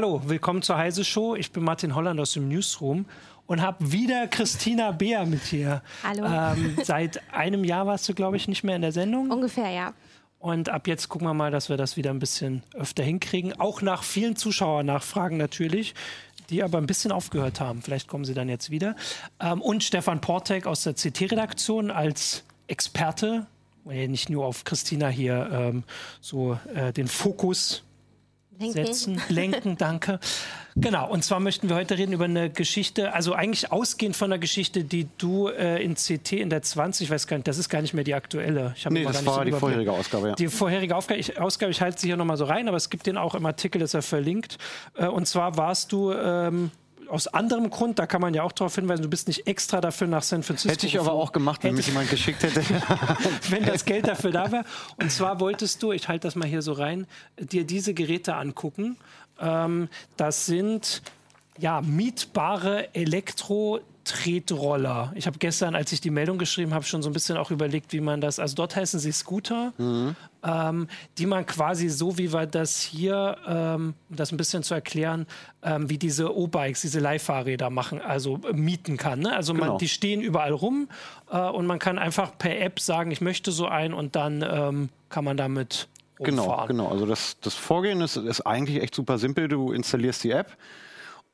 Hallo, willkommen zur Heise Show. Ich bin Martin Holland aus dem Newsroom und habe wieder Christina Beer mit hier. Hallo. Ähm, seit einem Jahr warst du, glaube ich, nicht mehr in der Sendung. Ungefähr, ja. Und ab jetzt gucken wir mal, dass wir das wieder ein bisschen öfter hinkriegen. Auch nach vielen Zuschauernachfragen natürlich, die aber ein bisschen aufgehört haben. Vielleicht kommen sie dann jetzt wieder. Ähm, und Stefan Portek aus der CT-Redaktion als Experte, nicht nur auf Christina hier ähm, so äh, den Fokus lenken. setzen, lenken, danke. Genau, und zwar möchten wir heute reden über eine Geschichte, also eigentlich ausgehend von der Geschichte, die du äh, in CT in der 20, ich weiß gar nicht, das ist gar nicht mehr die aktuelle. Ich nee, das war die vorherige Ausgabe, ja. Die vorherige Ausgabe, ich, Ausgabe, ich halte sie hier nochmal so rein, aber es gibt den auch im Artikel, das er verlinkt. Äh, und zwar warst du... Ähm, aus anderem Grund, da kann man ja auch darauf hinweisen, du bist nicht extra dafür nach San Francisco. Hätte ich aber auch gemacht, wenn mich jemand geschickt hätte. wenn das Geld dafür da wäre. Und zwar wolltest du, ich halte das mal hier so rein, dir diese Geräte angucken. Ähm, das sind ja mietbare Elektro- Tretroller. Ich habe gestern, als ich die Meldung geschrieben habe, schon so ein bisschen auch überlegt, wie man das, also dort heißen sie Scooter, mhm. ähm, die man quasi so, wie wir das hier, ähm, um das ein bisschen zu erklären, ähm, wie diese O-Bikes, diese Leihfahrräder machen, also äh, mieten kann. Ne? Also genau. man, die stehen überall rum äh, und man kann einfach per App sagen, ich möchte so einen und dann ähm, kann man damit Genau, genau. Also das, das Vorgehen ist, ist eigentlich echt super simpel. Du installierst die App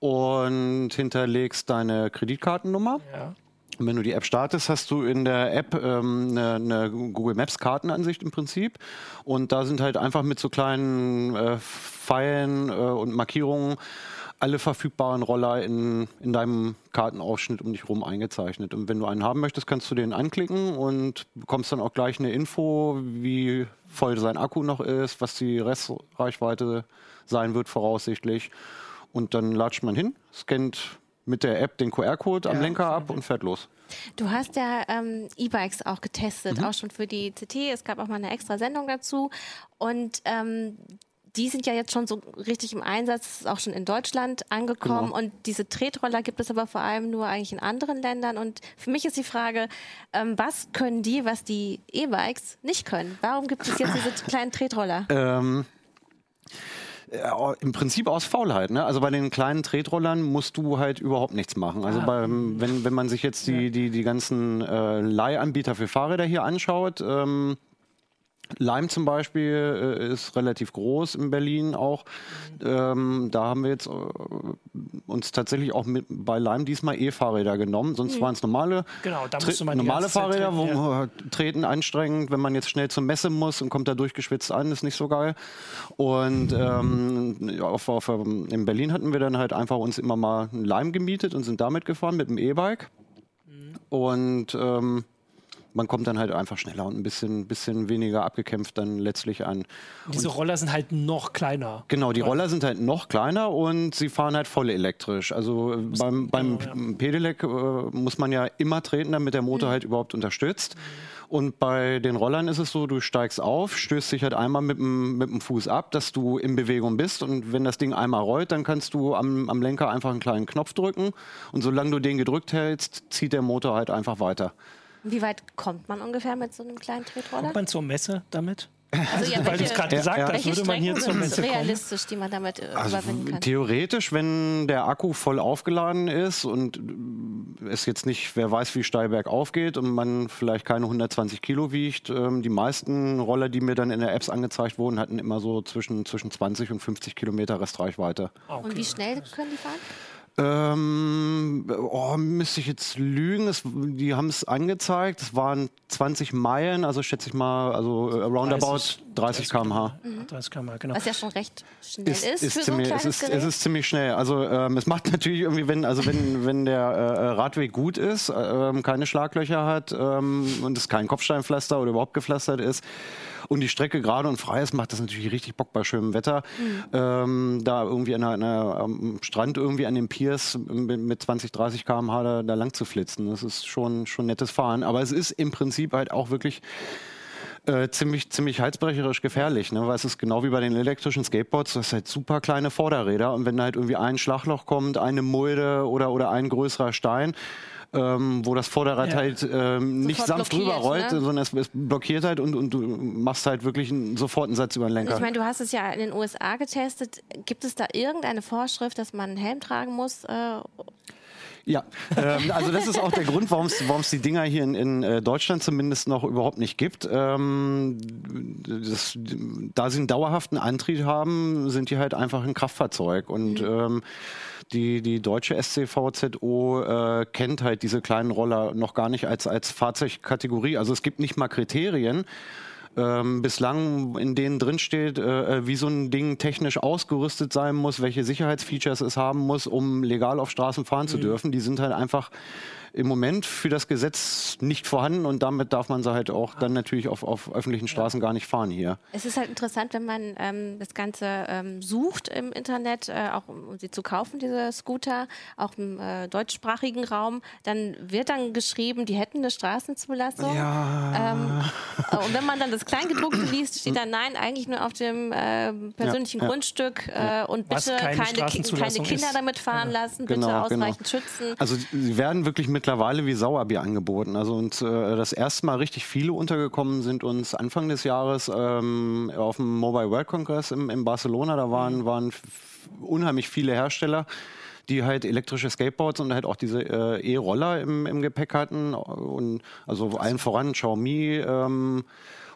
und hinterlegst deine Kreditkartennummer. Ja. Und wenn du die App startest, hast du in der App ähm, eine, eine, Google Maps Kartenansicht im Prinzip. Und da sind halt einfach mit so kleinen äh, Pfeilen äh, und Markierungen alle verfügbaren Roller in, in deinem Kartenausschnitt um dich herum eingezeichnet. Und wenn du einen haben möchtest, kannst du den anklicken und bekommst dann auch gleich eine Info, wie voll sein Akku noch ist, was die Restreichweite sein wird voraussichtlich. Und dann latscht man hin, scannt mit der App den QR-Code am Lenker ab und fährt los. Du hast ja ähm, E-Bikes auch getestet, mhm. auch schon für die CT. Es gab auch mal eine extra Sendung dazu. Und ähm, die sind ja jetzt schon so richtig im Einsatz, ist auch schon in Deutschland angekommen. Genau. Und diese Tretroller gibt es aber vor allem nur eigentlich in anderen Ländern. Und für mich ist die Frage, ähm, was können die, was die E-Bikes nicht können? Warum gibt es jetzt diese kleinen Tretroller? Ähm äh, im Prinzip aus Faulheit. Ne? Also bei den kleinen Tretrollern musst du halt überhaupt nichts machen. Also ah. beim, wenn, wenn man sich jetzt die, die, die ganzen äh, Leihanbieter für Fahrräder hier anschaut, ähm, Leim zum Beispiel äh, ist relativ groß in Berlin auch. Ähm, da haben wir jetzt äh, uns tatsächlich auch mit, bei Leim diesmal E-Fahrräder genommen. Sonst mhm. waren es normale, genau, normale Fahrräder, wo ja. treten anstrengend. Wenn man jetzt schnell zur Messe muss und kommt da durchgeschwitzt an, ist nicht so geil. Und ähm, auf, auf, in Berlin hatten wir dann halt einfach uns immer mal einen Leim gemietet und sind damit gefahren mit dem E-Bike. Mhm. Und ähm, man kommt dann halt einfach schneller und ein bisschen, bisschen weniger abgekämpft dann letztlich an. Diese und Roller sind halt noch kleiner. Genau, die Roller sind halt noch kleiner und sie fahren halt voll elektrisch. Also beim, beim genau, ja. Pedelec äh, muss man ja immer treten, damit der Motor mhm. halt überhaupt unterstützt. Und bei den Rollern ist es so, du steigst auf, stößt dich halt einmal mit dem, mit dem Fuß ab, dass du in Bewegung bist. Und wenn das Ding einmal rollt, dann kannst du am, am Lenker einfach einen kleinen Knopf drücken. Und solange du den gedrückt hältst, zieht der Motor halt einfach weiter. Wie weit kommt man ungefähr mit so einem kleinen Tretroller? Kommt man zur Messe damit? Also, ja, weil du es gerade gesagt ja, hast, würde man hier zur Messe realistisch, kommen? die man damit äh, also überwinden kann? Theoretisch, wenn der Akku voll aufgeladen ist und es jetzt nicht, wer weiß, wie steil bergauf geht und man vielleicht keine 120 Kilo wiegt, ähm, die meisten Roller, die mir dann in der Apps angezeigt wurden, hatten immer so zwischen, zwischen 20 und 50 Kilometer Restreichweite. Okay. Und wie schnell können die fahren? Ähm, oh, müsste ich jetzt lügen. Es, die haben es angezeigt. Es waren 20 Meilen, also schätze ich mal, also äh, roundabout 30, 30 km/h. Mhm. 30 km/h, genau. Was ja schon recht schnell ist, ist, ist für ziemlich, so ein es ist, Gerät. es ist ziemlich schnell. Also ähm, es macht natürlich irgendwie, wenn, also wenn, wenn der äh, Radweg gut ist, äh, keine Schlaglöcher hat ähm, und es kein Kopfsteinpflaster oder überhaupt gepflastert ist, und die Strecke gerade und frei ist, macht das natürlich richtig Bock bei schönem Wetter. Mhm. Ähm, da irgendwie an einer, am Strand irgendwie an den Piers mit 20, 30 km/h da, da lang zu flitzen. Das ist schon, schon nettes Fahren. Aber es ist im Prinzip halt auch wirklich äh, ziemlich, ziemlich halsbrecherisch gefährlich, ne? weil es ist genau wie bei den elektrischen Skateboards, du hast halt super kleine Vorderräder und wenn da halt irgendwie ein Schlagloch kommt, eine Mulde oder, oder ein größerer Stein, ähm, wo das Vorderrad ja. halt ähm, nicht sanft drüber rollt, ne? sondern es, es, blockiert halt und, und du machst halt wirklich einen, sofort einen Satz über den Lenker. Ich meine, du hast es ja in den USA getestet. Gibt es da irgendeine Vorschrift, dass man einen Helm tragen muss? Äh, ja, ähm, also das ist auch der Grund, warum es die Dinger hier in, in äh, Deutschland zumindest noch überhaupt nicht gibt. Ähm, das, da sie einen dauerhaften Antrieb haben, sind die halt einfach ein Kraftfahrzeug und mhm. ähm, die, die deutsche SCVZO äh, kennt halt diese kleinen Roller noch gar nicht als, als Fahrzeugkategorie. Also es gibt nicht mal Kriterien. Ähm, bislang in denen drinsteht, äh, äh, wie so ein Ding technisch ausgerüstet sein muss, welche Sicherheitsfeatures es haben muss, um legal auf Straßen fahren mhm. zu dürfen. Die sind halt einfach im Moment für das Gesetz nicht vorhanden und damit darf man sie halt auch dann natürlich auf, auf öffentlichen Straßen ja. gar nicht fahren hier. Es ist halt interessant, wenn man ähm, das Ganze ähm, sucht im Internet, äh, auch um sie zu kaufen, diese Scooter, auch im äh, deutschsprachigen Raum, dann wird dann geschrieben, die hätten eine Straßenzulassung. Ja. Ähm, und wenn man dann das Kleingedruckte liest, steht dann nein, eigentlich nur auf dem äh, persönlichen ja, Grundstück äh, und bitte keine, keine, keine, Kinder ist. damit fahren lassen, bitte genau, genau. ausreichend genau. schützen. Also sie werden wirklich mit mittlerweile wie Sauerbier angeboten. Also uns äh, das erste Mal richtig viele untergekommen sind uns Anfang des Jahres ähm, auf dem Mobile World Congress in, in Barcelona. Da waren, mhm. waren unheimlich viele Hersteller die halt elektrische Skateboards und halt auch diese äh, E-Roller im, im Gepäck hatten. Und also allen voran Xiaomi ähm,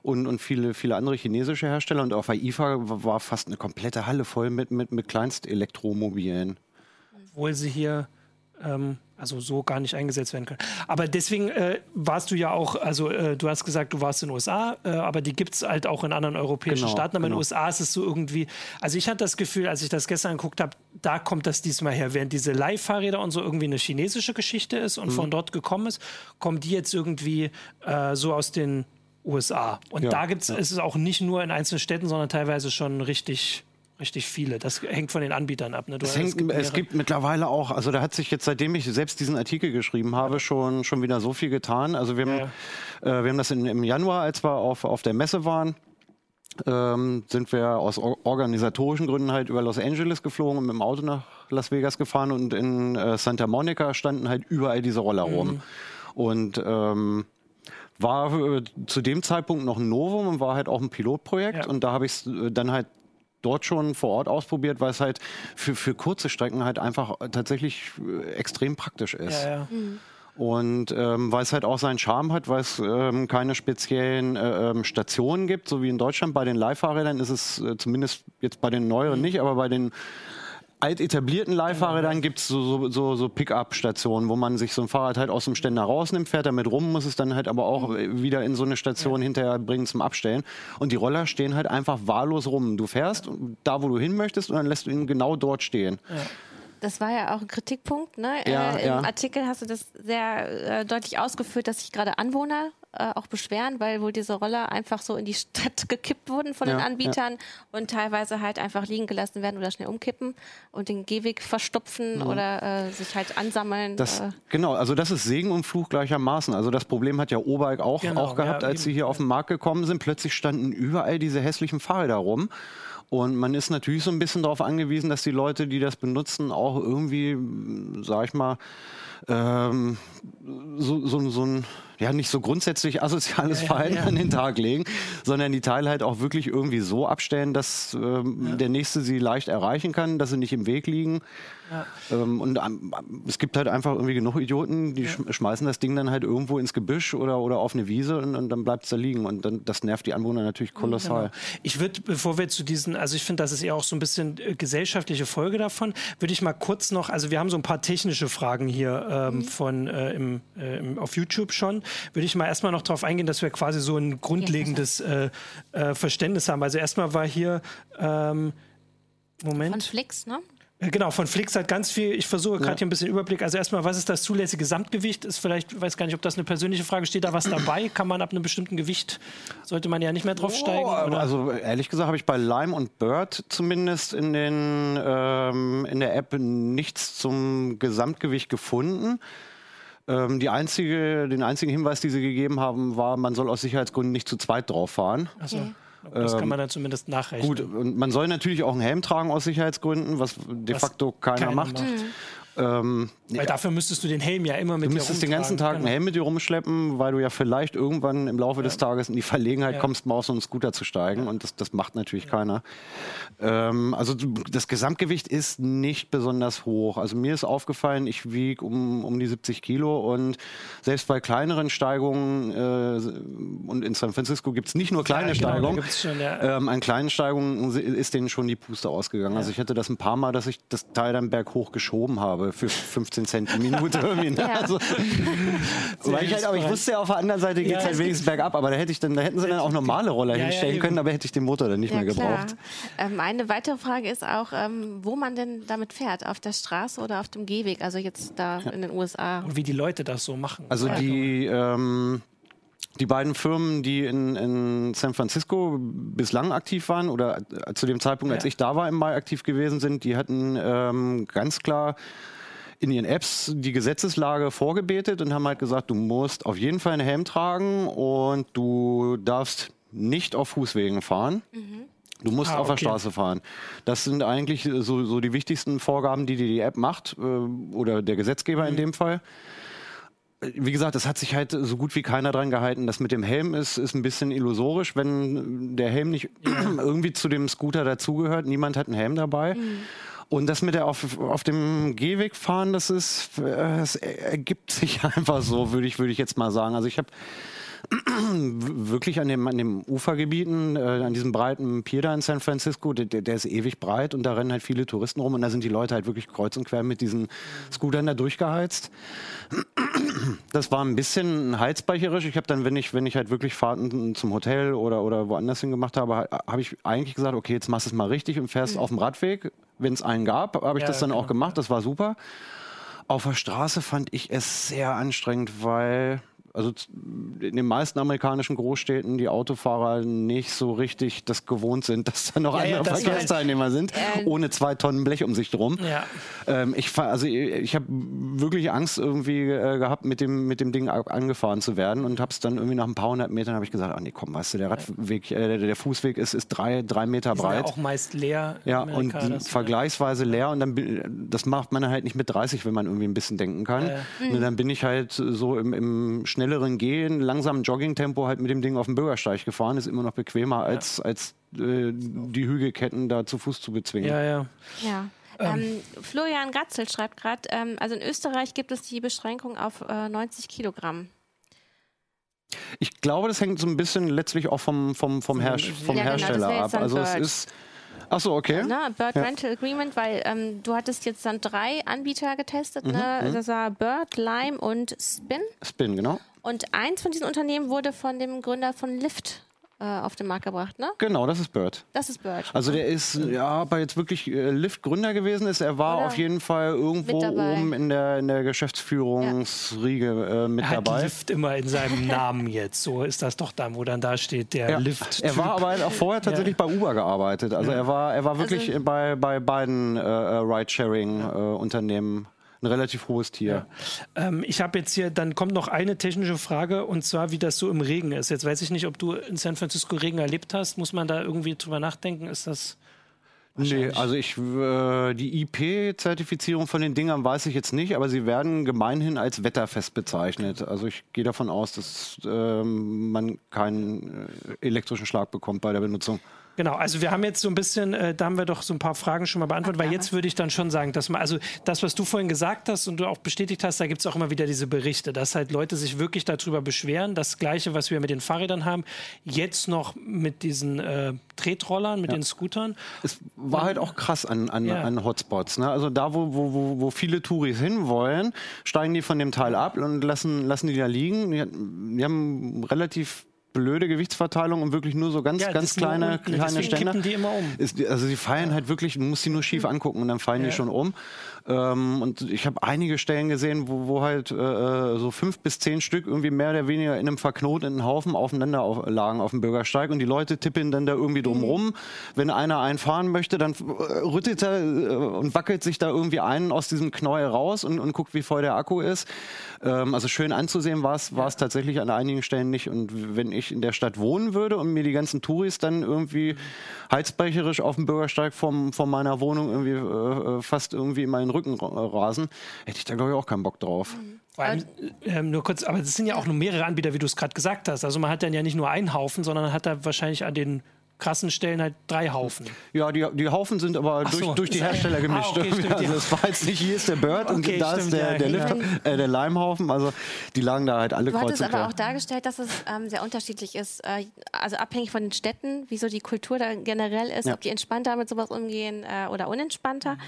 und, und viele, viele andere chinesische Hersteller. Und auf der IFA war fast eine komplette Halle voll mit, mit, mit Kleinst-Elektromobilen. Obwohl sie hier ähm, also so gar nicht eingesetzt werden können. Aber deswegen äh, warst du ja auch, also äh, du hast gesagt, du warst in den USA, äh, aber die gibt es halt auch in anderen europäischen genau, Staaten. Aber genau. in den USA ist es so irgendwie, also ich hatte das Gefühl, als ich das gestern geguckt habe, da kommt das diesmal her. Während diese Leihfahrräder und so irgendwie eine chinesische Geschichte ist und mhm. von dort gekommen ist, kommen die jetzt irgendwie äh, so aus den USA. Und ja, da gibt's, ja. ist es auch nicht nur in einzelnen Städten, sondern teilweise schon richtig richtig viele. Das hängt von den Anbietern ab. Ne? es, hängt, es, gibt es, gibt mittlerweile auch, also da hat sich jetzt, seitdem ich selbst diesen Artikel geschrieben habe, ja. schon, schon wieder so viel getan. Also wir haben, ja. äh, wir haben das in, im Januar, als wir auf, auf der Messe waren, ähm, sind wir aus organisatorischen Gründen halt über Los Angeles geflogen und mit dem Auto nach Las Vegas gefahren und in äh, Santa Monica standen halt überall diese Roller mhm. rum. Und ähm, war äh, zu dem Zeitpunkt noch ein Novum und war halt auch ein Pilotprojekt. Ja. Und da habe ich es äh, dann halt dort schon vor Ort ausprobiert, weil es halt für, für kurze Strecken halt einfach tatsächlich äh, extrem praktisch ist. Ja, ja. Mhm. Und ähm, weil es halt auch seinen Charme hat, weil es ähm, keine speziellen äh, ähm, Stationen gibt, so wie in Deutschland. Bei den Leihfahrrädern ist es äh, zumindest jetzt bei den neueren mhm. nicht, aber bei den alt etablierten Leihfahrrädern gibt es so, so, so, so Pick-up-Stationen, wo man sich so ein Fahrrad halt aus dem Ständer rausnimmt, fährt damit rum, muss es dann halt aber auch wieder in so eine Station ja. hinterher bringen zum Abstellen. Und die Roller stehen halt einfach wahllos rum. Du fährst da, wo du hin möchtest und dann lässt du ihn genau dort stehen. Ja. Das war ja auch ein Kritikpunkt. Ne? Ja, äh, Im ja. Artikel hast du das sehr äh, deutlich ausgeführt, dass sich gerade Anwohner äh, auch beschweren, weil wohl diese Roller einfach so in die Stadt gekippt wurden von ja, den Anbietern ja. und teilweise halt einfach liegen gelassen werden oder schnell umkippen und den Gehweg verstopfen mhm. oder äh, sich halt ansammeln. Das, äh. Genau, also das ist Segen und Fluch gleichermaßen. Also das Problem hat ja O-Bike auch, genau, auch gehabt, ja, als sie hier auf den Markt gekommen sind. Plötzlich standen überall diese hässlichen Fahrräder rum. Und man ist natürlich so ein bisschen darauf angewiesen, dass die Leute, die das benutzen, auch irgendwie, sag ich mal, ähm, so, so, so ein ja nicht so grundsätzlich asoziales ja, Verhalten ja, ja. an den Tag legen, sondern die Teile halt auch wirklich irgendwie so abstellen, dass ähm, der Nächste sie leicht erreichen kann, dass sie nicht im Weg liegen. Ähm, und ähm, es gibt halt einfach irgendwie genug Idioten, die sch schmeißen das Ding dann halt irgendwo ins Gebüsch oder, oder auf eine Wiese und, und dann bleibt es da liegen. Und dann, das nervt die Anwohner natürlich mhm, kolossal. Genau. Ich würde, bevor wir zu diesen, also ich finde, das ist eher auch so ein bisschen äh, gesellschaftliche Folge davon, würde ich mal kurz noch, also wir haben so ein paar technische Fragen hier ähm, mhm. von äh, im, äh, im, auf YouTube schon würde ich mal erstmal noch darauf eingehen, dass wir quasi so ein grundlegendes äh, äh, Verständnis haben. Also erstmal war hier ähm, Moment. Von Flix, ne? Äh, genau, von Flix hat ganz viel. Ich versuche gerade ja. hier ein bisschen Überblick. Also erstmal, was ist das zulässige Gesamtgewicht? Ist vielleicht, ich weiß gar nicht, ob das eine persönliche Frage steht, da was dabei? Kann man ab einem bestimmten Gewicht, sollte man ja nicht mehr draufsteigen? Oh, also ehrlich gesagt habe ich bei Lime und Bird zumindest in, den, ähm, in der App nichts zum Gesamtgewicht gefunden. Ähm, die einzige, den einzigen Hinweis, den sie gegeben haben, war, man soll aus Sicherheitsgründen nicht zu zweit drauf fahren. Okay. Das kann man dann zumindest nachrechnen. Gut, und man soll natürlich auch einen Helm tragen aus Sicherheitsgründen, was de was facto keiner, keiner macht. macht. Ähm, weil ja. dafür müsstest du den Helm ja immer mit dir Du müsstest den ganzen Tag genau. einen Helm mit dir rumschleppen, weil du ja vielleicht irgendwann im Laufe ja. des Tages in die Verlegenheit ja. kommst, mal auf so einen Scooter zu steigen. Und das, das macht natürlich keiner. Ähm, also das Gesamtgewicht ist nicht besonders hoch. Also mir ist aufgefallen, ich wiege um, um die 70 Kilo und selbst bei kleineren Steigungen äh, und in San Francisco gibt es nicht nur kleine genau, Steigungen, schon, ähm, an kleinen Steigungen ist denen schon die Puste ausgegangen. Also ich hatte das ein paar Mal, dass ich das Teil dann berghoch geschoben habe für 15 Cent die Minute irgendwie. Ne? Ja. Also, weil ich, halt, aber ich wusste ja, auf der anderen Seite geht es ja, halt wenigstens bergab, aber da, hätte ich dann, da hätten sie dann auch normale Roller ja, hinstellen können, aber hätte ich den Motor dann nicht mehr gebraucht. Ähm, eine weitere Frage ist auch, ähm, wo man denn damit fährt, auf der Straße oder auf dem Gehweg, also jetzt da in den USA. Und wie die Leute das so machen. Also die... Ähm, die beiden Firmen, die in, in, San Francisco bislang aktiv waren oder zu dem Zeitpunkt, als ich da war, im Mai aktiv gewesen sind, die hatten ähm, ganz klar in ihren Apps die Gesetzeslage vorgebetet und haben halt gesagt, du musst auf jeden Fall einen Helm tragen und du darfst nicht auf Fußwegen fahren. Mhm. Du musst ah, auf der Straße fahren. Das sind eigentlich so, so, die wichtigsten Vorgaben, die die, die App macht äh, oder der Gesetzgeber mhm. in dem Fall. Wie gesagt, es hat sich halt so gut wie keiner dran gehalten. Das mit dem Helm ist, ist ein bisschen illusorisch, wenn der Helm nicht irgendwie zu dem Scooter dazugehört. Niemand hat einen Helm dabei. Mhm. Und das mit der auf, auf dem Gehweg fahren, das ist, es ergibt sich einfach so, würde ich, würde ich jetzt mal sagen. Also ich habe wirklich an dem, an dem Ufergebieten, äh, an diesem breiten Pier da in San Francisco, der, der, ist ewig breit und da rennen halt viele Touristen rum und da sind die Leute halt wirklich kreuz und quer mit diesen Scootern da durchgeheizt. Das war ein bisschen heizbrecherisch. Ich habe dann, wenn ich, wenn ich halt wirklich Fahrten zum Hotel oder, oder woanders hin gemacht habe, habe ich eigentlich gesagt, okay, jetzt machst du es mal richtig und fährst mhm. auf dem Radweg. Wenn es einen gab, habe ich ja, das dann genau. auch gemacht. Das war super. Auf der Straße fand ich es sehr anstrengend, weil also in den meisten amerikanischen Großstädten die Autofahrer nicht so richtig das gewohnt sind, dass da noch ja, andere ja, Verkehrsteilnehmer sind, äh, ohne zwei Tonnen Blech um sich drum. Ja. Ähm, ich also ich habe wirklich Angst irgendwie äh, gehabt, mit dem, mit dem Ding angefahren zu werden und habe es dann irgendwie nach ein paar hundert Metern habe ich gesagt, ah nee, komm, weißt du, der Radweg, äh, der Fußweg ist, ist drei, drei Meter die breit. Sind ja auch meist leer. Ja, und vergleichsweise leer und dann das macht man halt nicht mit 30, wenn man irgendwie ein bisschen denken kann. Äh. Und dann bin ich halt so im, im schnelleren Gehen, langsamen Joggingtempo halt mit dem Ding auf dem Bürgersteig gefahren. Ist immer noch bequemer, als, ja. als äh, die Hügelketten da zu Fuß zu bezwingen. Ja, ja. Ja. Ähm, ähm Florian Gatzel schreibt gerade, ähm, also in Österreich gibt es die Beschränkung auf äh, 90 Kilogramm. Ich glaube, das hängt so ein bisschen letztlich auch vom, vom, vom, Herr, vom ja, genau, Hersteller genau, ab. Also es ist Ach so, okay. Ne, Bird ja. Rental Agreement, weil ähm, du hattest jetzt dann drei Anbieter getestet. Mhm, ne? Mhm. Das war Bird, Lime und Spin. Spin, genau. Und eins von diesen Unternehmen wurde von dem Gründer von Lyft auf den Markt gebracht, ne? Genau, das ist Bird. Das ist Bird. Also der ist, ja, aber jetzt wirklich äh, Lyft-Gründer gewesen ist. Er war Oder auf jeden Fall irgendwo oben in der, in der Geschäftsführungsriege ja. äh, mit er hat dabei. Lyft immer in seinem Namen jetzt. So ist das doch dann, wo dann da steht, der ja. Lyft. Er war aber auch vorher tatsächlich ja. bei Uber gearbeitet. Also er war, er war wirklich also, bei, bei beiden äh, äh Ride-Sharing-Unternehmen ein relativ hohes Tier. Ja. Ähm, ich habe jetzt hier, dann kommt noch eine technische Frage und zwar, wie das so im Regen ist. Jetzt weiß ich nicht, ob du in San Francisco Regen erlebt hast. Muss man da irgendwie drüber nachdenken? Ist das. Nee, also ich äh, die IP-Zertifizierung von den Dingern weiß ich jetzt nicht, aber sie werden gemeinhin als wetterfest bezeichnet. Also ich gehe davon aus, dass äh, man keinen äh, elektrischen Schlag bekommt bei der Benutzung. Genau, also wir haben jetzt so ein bisschen, äh, da haben wir doch so ein paar Fragen schon mal beantwortet, weil jetzt würde ich dann schon sagen, dass man, also das, was du vorhin gesagt hast und du auch bestätigt hast, da gibt es auch immer wieder diese Berichte, dass halt Leute sich wirklich darüber beschweren. Das Gleiche, was wir mit den Fahrrädern haben, jetzt noch mit diesen äh, Tretrollern, mit ja. den Scootern. Es war halt auch krass an, an, ja. an Hotspots. Ne? Also da, wo, wo, wo viele Touris hinwollen, steigen die von dem Teil ab und lassen, lassen die da liegen. Die, die haben relativ blöde Gewichtsverteilung und wirklich nur so ganz, ja, ganz kleine, kleine Ständer. die immer um. Ist, also sie fallen halt wirklich, du musst sie nur schief hm. angucken und dann fallen ja. die schon um. Ähm, und ich habe einige Stellen gesehen, wo, wo halt äh, äh, so fünf bis zehn Stück irgendwie mehr oder weniger in einem verknoteten Haufen aufeinander auf, lagen auf dem Bürgersteig und die Leute tippen dann da irgendwie drum rum. Mhm. Wenn einer einen fahren möchte, dann rüttelt er äh, und wackelt sich da irgendwie einen aus diesem Knäuel raus und, und guckt, wie voll der Akku ist. Ähm, also schön anzusehen war es tatsächlich an einigen Stellen nicht. Und wenn ich in der Stadt wohnen würde und mir die ganzen Touris dann irgendwie heizbrecherisch auf dem Bürgersteig vom, von meiner Wohnung irgendwie äh, fast irgendwie in meinen Rücken rasen, hätte ich da glaube ich auch keinen Bock drauf. Mhm. Vor allem, äh, nur kurz, aber es sind ja auch nur mehrere Anbieter, wie du es gerade gesagt hast. Also man hat dann ja nicht nur einen Haufen, sondern hat da wahrscheinlich an den krassen Stellen halt drei Haufen. Ja, die, die Haufen sind aber durch, so. durch, die Hersteller gemischt. Ah, okay, stimmt, also es war jetzt nicht, hier ist der Bird okay, und da stimmt, ist der, ja, der, Lift, äh, der Leimhaufen. Also die lagen da halt alle Du hattest aber auch dargestellt, dass es ähm, sehr unterschiedlich ist. Äh, also abhängig von den Städten, wie so die Kultur da generell ist, ja. ob die entspannter mit sowas umgehen äh, oder unentspannter.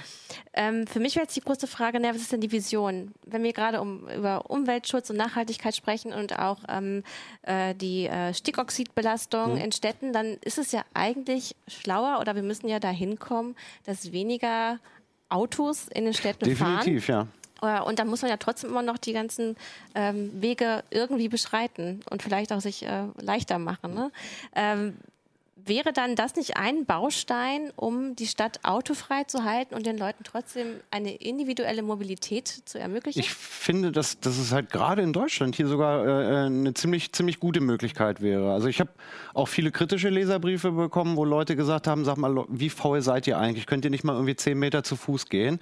Ähm, für mich wäre jetzt die große Frage, na, was ist denn die Vision? Wenn wir gerade um, über Umweltschutz und Nachhaltigkeit sprechen und auch ähm, äh, die äh, Stickoxidbelastung mhm. in Städten, dann ist es ja eigentlich schlauer oder wir müssen ja dahin kommen, dass weniger Autos in den Städten Definitiv, fahren. Definitiv, ja. Äh, und dann muss man ja trotzdem immer noch die ganzen ähm, Wege irgendwie beschreiten und vielleicht auch sich äh, leichter machen. Ne? Ähm, wäre dann das nicht ein Baustein, um die Stadt autofrei zu halten und den Leuten trotzdem eine individuelle Mobilität zu ermöglichen? Ich finde, dass, dass es halt gerade in Deutschland hier sogar äh, eine ziemlich, ziemlich gute Möglichkeit wäre. Also ich habe auch viele kritische Leserbriefe bekommen, wo Leute gesagt haben, sag mal, wie faul seid ihr eigentlich? Könnt ihr nicht mal irgendwie zehn Meter zu Fuß gehen?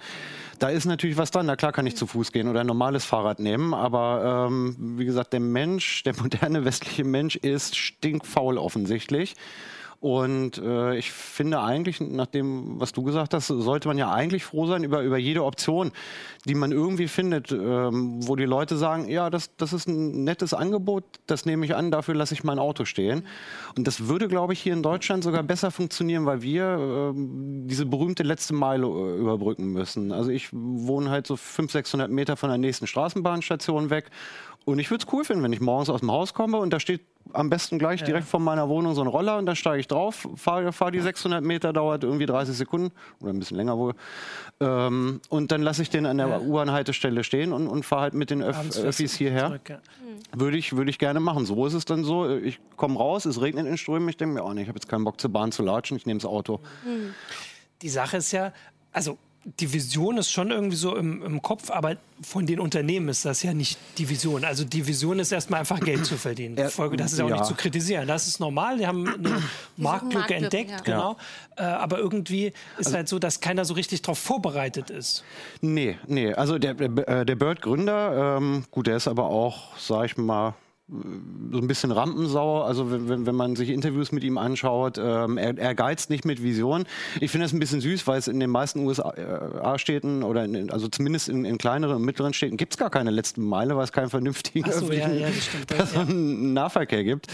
Da ist natürlich was dran. Na klar kann ich zu Fuß gehen oder ein normales Fahrrad nehmen. Aber ähm, wie gesagt, der Mensch, der moderne westliche Mensch ist stinkfaul offensichtlich. Und äh, ich finde eigentlich, nach dem, was du gesagt hast, sollte man ja eigentlich froh sein über, über jede Option, die man irgendwie findet, ähm, wo die Leute sagen, ja, das, das ist ein nettes Angebot, das nehme ich an, dafür lasse ich mein Auto stehen. Und das würde, glaube ich, hier in Deutschland sogar besser funktionieren, weil wir äh, diese berühmte letzte Meile äh, überbrücken müssen. Also ich wohne halt so 500, 600 Meter von der nächsten Straßenbahnstation weg und ich würde es cool finden, wenn ich morgens aus dem Haus komme und da steht am besten gleich ja. direkt vor meiner Wohnung so ein Roller und dann steige ich drauf, fahre fahr die 600 Meter, dauert irgendwie 30 Sekunden oder ein bisschen länger wohl. Ähm, und dann lasse ich den an der ja. U-Bahn-Haltestelle stehen und, und fahre halt mit den Öff Öffis hierher. Zurück, ja. Hm. Würde ich, würd ich gerne machen. So ist es dann so. Ich komme raus, es regnet in Strömen, ich denke mir, oh nee, ich habe jetzt keinen Bock zur Bahn zu latschen, ich nehme das Auto. Hm. Die Sache ist ja, also die Vision ist schon irgendwie so im, im, Kopf, aber von den Unternehmen ist das ja nicht die Vision. Also die Vision ist erstmal einfach Geld zu verdienen. das ist ja auch ja. nicht zu kritisieren. Das ist normal. Die haben eine Marktlücke entdeckt, ja. genau. Äh, aber irgendwie ist also, halt so, dass keiner so richtig darauf vorbereitet ist. Nee, nee. Also der, der, der Bird-Gründer, ähm, gut, der ist aber auch, sag ich mal, so ein bisschen Rampensau. Also wenn, wenn man sich Interviews mit ihm anschaut, ähm, er, er geizt nicht mit Vision. Ich finde das ein bisschen süß, weil es in den meisten USA-Städten oder in, also zumindest in, in, kleineren und mittleren Städten gibt es gar keine letzte Meile, weil es keinen vernünftigen so, ja, ja, stimmt, Personennahverkehr gibt.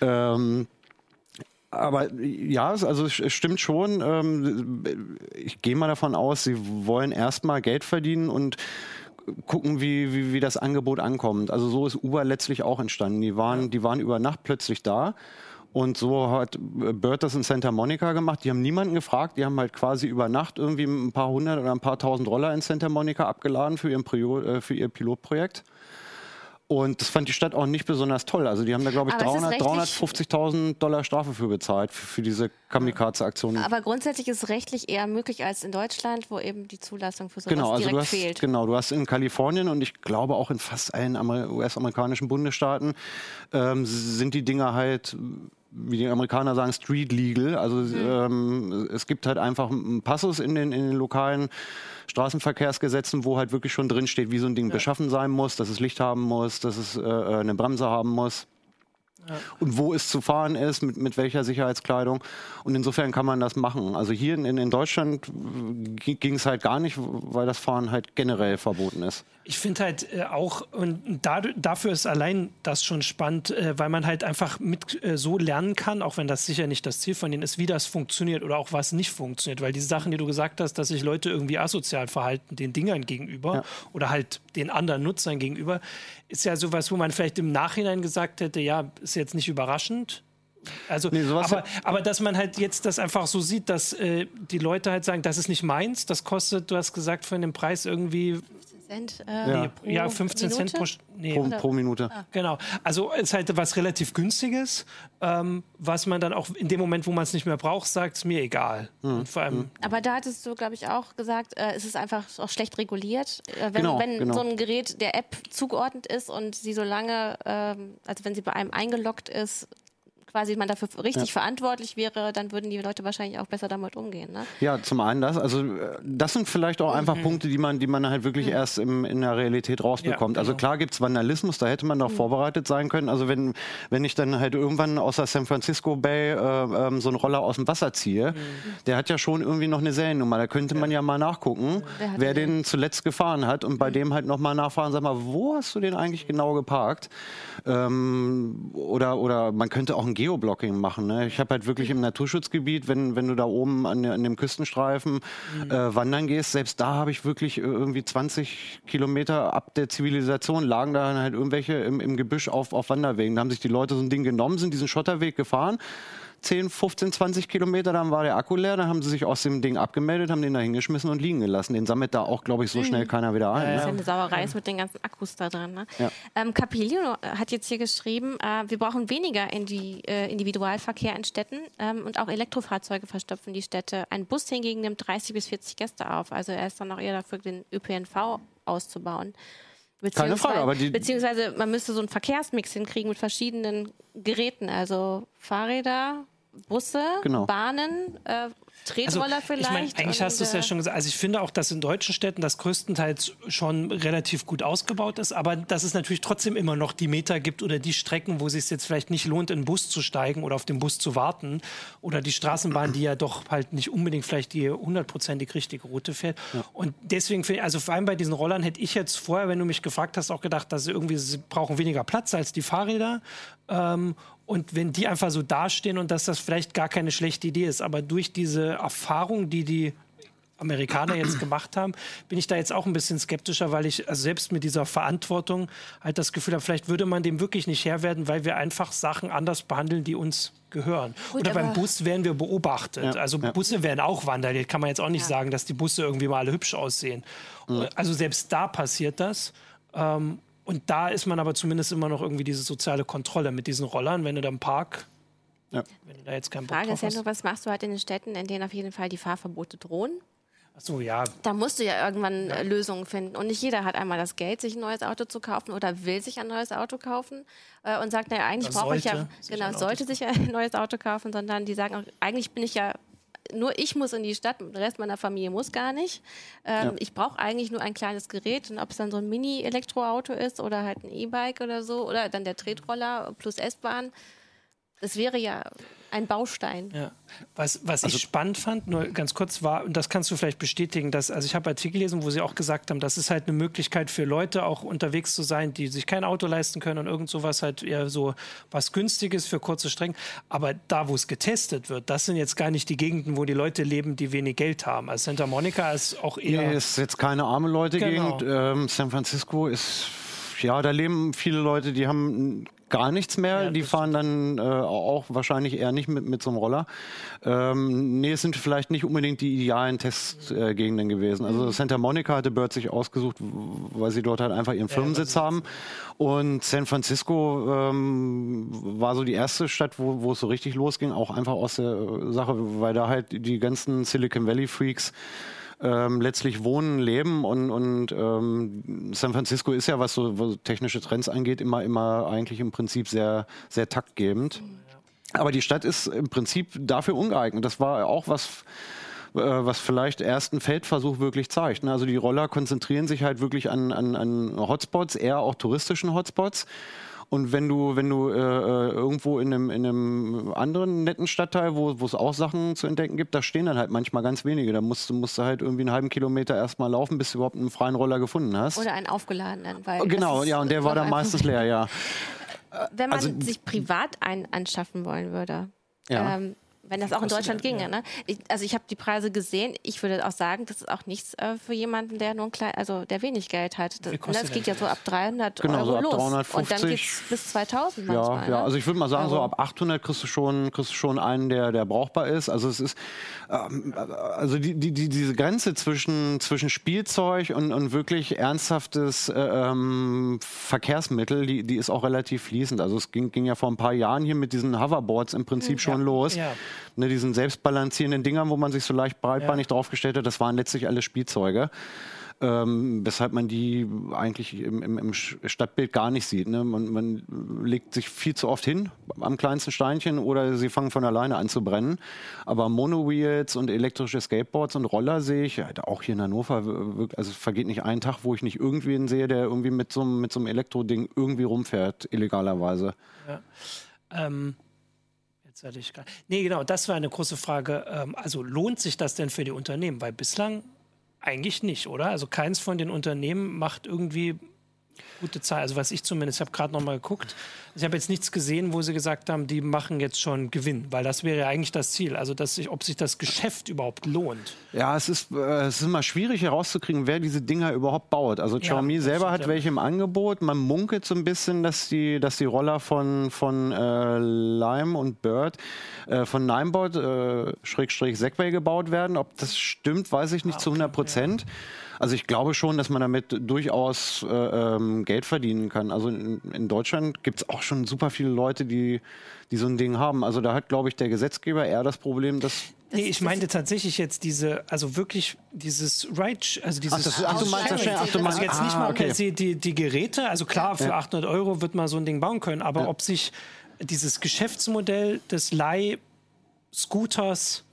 Ja. Ähm, aber ja, also es stimmt schon. Ähm, ich gehe mal davon aus, sie wollen erstmal Geld verdienen und gucken, wie, wie, wie das Angebot ankommt. Also so ist Uber letztlich auch entstanden. Die waren, die waren über Nacht plötzlich da. Und so hat Bird das in Santa Monica gemacht. Die haben niemanden gefragt. Die haben halt quasi über Nacht irgendwie ein paar hundert oder ein paar tausend Dollar in Santa Monica abgeladen für, ihren Prio, äh, für ihr Pilotprojekt. Und das fand die Stadt auch nicht besonders toll. Also die haben da, glaube ich, 350.000 Dollar Strafe für bezahlt, für, für diese Kamikaze-Aktion. Aber grundsätzlich ist es rechtlich eher möglich als in Deutschland, wo eben die Zulassung für sowas genau, also direkt hast, fehlt. Genau, du hast in Kalifornien und ich glaube auch in fast allen US-amerikanischen Bundesstaaten ähm, sind die Dinger halt wie die Amerikaner sagen, Street Legal. Also mhm. ähm, es gibt halt einfach einen Passus in den, in den lokalen Straßenverkehrsgesetzen, wo halt wirklich schon drinsteht, wie so ein Ding ja. beschaffen sein muss, dass es Licht haben muss, dass es äh, äh eine Bremse haben muss und wo es zu fahren ist, mit, mit welcher Sicherheitskleidung. Und insofern kann man das machen. Also hier in, in Deutschland ging es halt gar nicht, weil das Fahren halt generell verboten ist. Ich finde halt äh, auch, und da, dafür ist allein das schon spannend, äh, weil man halt einfach mit äh, so lernen kann, auch wenn das sicher nicht das Ziel von denen ist, wie das funktioniert oder auch was nicht funktioniert. Weil diese Sachen, die du gesagt hast, dass sich Leute irgendwie asozial verhalten, den Dingern gegenüber ja. oder halt den anderen Nutzern gegenüber, ist ja sowas, wo man vielleicht im Nachhinein gesagt hätte, ja, ist jetzt nicht überraschend. Also, nee, aber, aber dass man halt jetzt das einfach so sieht, dass äh, die Leute halt sagen, das ist nicht meins, das kostet, du hast gesagt, von dem Preis irgendwie Cent. Äh, ja. Nee, ja, 15 Minute? Cent pro, nee. pro, pro, Minute. Ah. Genau. Also es ist halt was relativ Günstiges, ähm, was man dann auch in dem Moment, wo man es nicht mehr braucht, sagt, es mir egal. Mhm. vor allem, mhm. Aber da hattest du, glaube ich, auch gesagt, äh, es ist einfach auch schlecht reguliert. Äh, wenn, genau, wenn genau. so ein Gerät der App zugeordnet ist und sie so lange, ähm, also wenn sie bei einem eingeloggt ist, quasi man dafür richtig ja. verantwortlich wäre, dann würden die Leute wahrscheinlich auch besser damit umgehen. Ne? Ja, zum einen das. Also äh, das sind vielleicht auch einfach mhm. Punkte, die man, die man halt wirklich mhm. erst im, in der Realität rausbekommt. Ja, also genau. Also klar gibt es Vandalismus, da hätte man noch mhm. vorbereitet sein können. Also wenn, wenn ich dann halt irgendwann aus der San Francisco Bay äh, ähm, so einen Roller aus dem Wasser ziehe, mhm. der hat ja schon irgendwie noch eine Seriennummer. Da könnte man ja mal nachgucken, wer den, den zuletzt gefahren hat und bei mhm. dem halt nochmal nachfragen, sag mal, wo hast du den eigentlich genau geparkt? Ähm, oder, oder man könnte auch ein Geoblocking machen. Ne? Ich habe halt wirklich im Naturschutzgebiet, wenn, wenn du da oben an, an dem Küstenstreifen mhm. äh, wandern gehst, selbst da habe ich wirklich irgendwie 20 Kilometer ab der Zivilisation lagen da halt irgendwelche im, im Gebüsch auf, auf Wanderwegen. Da haben sich die Leute so ein Ding genommen, sind diesen Schotterweg gefahren 10, 15, 20 Kilometer, dann war der Akku leer, dann haben sie sich aus dem Ding abgemeldet, haben den da hingeschmissen und liegen gelassen. Den sammelt da auch, glaube ich, so schnell mhm. keiner wieder ein. Ne? Das ist ja eine Sauerei ist mit den ganzen Akkus da drin. Ne? Ja. Ähm, Capilio hat jetzt hier geschrieben, äh, wir brauchen weniger Indi äh, Individualverkehr in Städten ähm, und auch Elektrofahrzeuge verstopfen die Städte. Ein Bus hingegen nimmt 30 bis 40 Gäste auf. Also er ist dann auch eher dafür, den ÖPNV auszubauen. Keine Frage, aber die beziehungsweise man müsste so einen Verkehrsmix hinkriegen mit verschiedenen Geräten, also Fahrräder, Busse, genau. Bahnen, äh, Tretroller also, vielleicht. Ich meine, eigentlich hast du es ja schon gesagt. Also ich finde auch, dass in deutschen Städten das größtenteils schon relativ gut ausgebaut ist, aber dass es natürlich trotzdem immer noch die Meter gibt oder die Strecken, wo es sich jetzt vielleicht nicht lohnt, in den Bus zu steigen oder auf den Bus zu warten oder die Straßenbahn, die ja doch halt nicht unbedingt vielleicht die hundertprozentig richtige Route fährt. Ja. Und deswegen finde ich, also vor allem bei diesen Rollern hätte ich jetzt vorher, wenn du mich gefragt hast, auch gedacht, dass sie irgendwie sie brauchen weniger Platz als die Fahrräder. Ähm, und wenn die einfach so dastehen und dass das vielleicht gar keine schlechte Idee ist, aber durch diese Erfahrung, die die Amerikaner jetzt gemacht haben, bin ich da jetzt auch ein bisschen skeptischer, weil ich also selbst mit dieser Verantwortung halt das Gefühl habe, vielleicht würde man dem wirklich nicht Herr werden, weil wir einfach Sachen anders behandeln, die uns gehören. Gut, Oder beim Bus werden wir beobachtet. Ja, also ja. Busse werden auch wandern. Kann man jetzt auch nicht ja. sagen, dass die Busse irgendwie mal alle hübsch aussehen. Also selbst da passiert das. Ähm, und da ist man aber zumindest immer noch irgendwie diese soziale Kontrolle mit diesen Rollern, wenn du da im Park ja. Wenn du da jetzt keinen Bock Frage ist ja nur, was machst du halt in den Städten, in denen auf jeden Fall die Fahrverbote drohen? Ach so, ja. Da musst du ja irgendwann ja. Lösungen finden. Und nicht jeder hat einmal das Geld, sich ein neues Auto zu kaufen oder will sich ein neues Auto kaufen äh, und sagt, naja, eigentlich brauche ich ja, genau, sollte sich ein neues Auto kaufen, sondern die sagen, auch, eigentlich bin ich ja nur ich muss in die Stadt, der Rest meiner Familie muss gar nicht. Ähm, ja. Ich brauche eigentlich nur ein kleines Gerät und ob es dann so ein Mini-Elektroauto ist oder halt ein E-Bike oder so oder dann der Tretroller plus S-Bahn. Das wäre ja ein Baustein. Ja. Was, was also, ich spannend fand, nur ganz kurz war, und das kannst du vielleicht bestätigen, dass, also ich habe Artikel gelesen, wo sie auch gesagt haben, das ist halt eine Möglichkeit für Leute auch unterwegs zu sein, die sich kein Auto leisten können und irgend sowas halt eher so was Günstiges für kurze Strecken. Aber da, wo es getestet wird, das sind jetzt gar nicht die Gegenden, wo die Leute leben, die wenig Geld haben. Also Santa Monica ist auch eher. Nee, ist jetzt keine arme Leute-Gegend. Genau. Ähm, San Francisco ist ja, da leben viele Leute, die haben gar nichts mehr. Ja, die fahren dann äh, auch wahrscheinlich eher nicht mit, mit so einem Roller. Ähm, nee, es sind vielleicht nicht unbedingt die idealen Testgegenden äh, gewesen. Also mhm. Santa Monica hatte Bird sich ausgesucht, weil sie dort halt einfach ihren Firmensitz ja, haben. Und San Francisco ähm, war so die erste Stadt, wo, wo es so richtig losging, auch einfach aus der Sache, weil da halt die ganzen Silicon Valley Freaks ähm, letztlich wohnen, leben und, und ähm, San Francisco ist ja, was so was technische Trends angeht, immer, immer eigentlich im Prinzip sehr, sehr taktgebend. Aber die Stadt ist im Prinzip dafür ungeeignet. Das war auch was, äh, was vielleicht erst ein Feldversuch wirklich zeigt. Ne? Also die Roller konzentrieren sich halt wirklich an, an, an Hotspots, eher auch touristischen Hotspots. Und wenn du, wenn du äh, äh, irgendwo in einem, in einem anderen netten Stadtteil, wo es auch Sachen zu entdecken gibt, da stehen dann halt manchmal ganz wenige. Da musst, musst du halt irgendwie einen halben Kilometer erstmal laufen, bis du überhaupt einen freien Roller gefunden hast. Oder einen aufgeladenen. Weil genau, ja, und der war dann meistens leer, ja. Wenn man also, sich privat einen anschaffen wollen würde, ja. ähm, wenn das auch in Deutschland ginge. Ja. Ne? Ich, also ich habe die Preise gesehen. Ich würde auch sagen, das ist auch nichts äh, für jemanden, der nur ein klein, also der wenig Geld hat. Das, ne, das geht ja so ab 300 genau, Euro so ab los. 350. Und dann geht es bis 2000 ja, manchmal. Ja, ne? also ich würde mal sagen, also. so ab 800 kriegst du schon, kriegst du schon einen, der, der brauchbar ist. Also es ist, ähm, also die, die, die, diese Grenze zwischen, zwischen Spielzeug und, und wirklich ernsthaftes äh, ähm, Verkehrsmittel, die, die ist auch relativ fließend. Also es ging, ging ja vor ein paar Jahren hier mit diesen Hoverboards im Prinzip ja. schon los. Ja ne, diesen selbstbalancierenden Dingern, wo man sich so leicht breitbeinig ja. draufgestellt hat, das waren letztlich alle Spielzeuge. ähm, weshalb man die eigentlich im, im, im Stadtbild gar nicht sieht. Ne? Man, man, legt sich viel zu oft hin am kleinsten Steinchen oder sie fangen von alleine an zu brennen. Aber Monowheels und elektrische Skateboards und Roller sehe ich, ja, auch hier in Hannover, also es vergeht nicht ein Tag, wo ich nicht irgendwen sehe, der irgendwie mit so, mit so einem Elektroding irgendwie rumfährt, illegalerweise. Ja. Ähm, gerade. Nee, genau, das war eine große Frage. Ähm, also lohnt sich das denn für die Unternehmen? Weil bislang eigentlich nicht, oder? Also keins von den Unternehmen macht irgendwie gute Zahl. Also was ich zumindest, ich habe gerade noch mal geguckt, ich habe jetzt nichts gesehen, wo sie gesagt haben, die machen jetzt schon Gewinn, weil das wäre ja eigentlich das Ziel. Also dass sich, ob sich das Geschäft überhaupt lohnt. Ja, es ist, äh, es ist immer schwierig herauszukriegen, wer diese Dinger überhaupt baut. Also Xiaomi ja, selber hat ja. welche im Angebot. Man munkelt so ein bisschen, dass die, dass die Roller von, von äh, Lime und Bird äh, von Nimebot äh, Schrägstrich Segway gebaut werden. Ob das stimmt, weiß ich nicht ah, okay, zu 100 Prozent. Ja. Also ich glaube schon, dass man damit durchaus äh, ähm, Geld verdienen kann. Also in, in Deutschland gibt es auch schon super viele Leute, die, die so ein Ding haben. Also da hat, glaube ich, der Gesetzgeber eher das Problem, dass Nee, ich meinte tatsächlich jetzt diese, also wirklich dieses Right, also dieses. Ach, das, ach du meinst schnell, ach, du meinst also jetzt nicht ah, mal okay. die, die, die Geräte, also klar, für ja. 800 Euro wird man so ein Ding bauen können, aber ja. ob sich dieses Geschäftsmodell des Leih-Scooters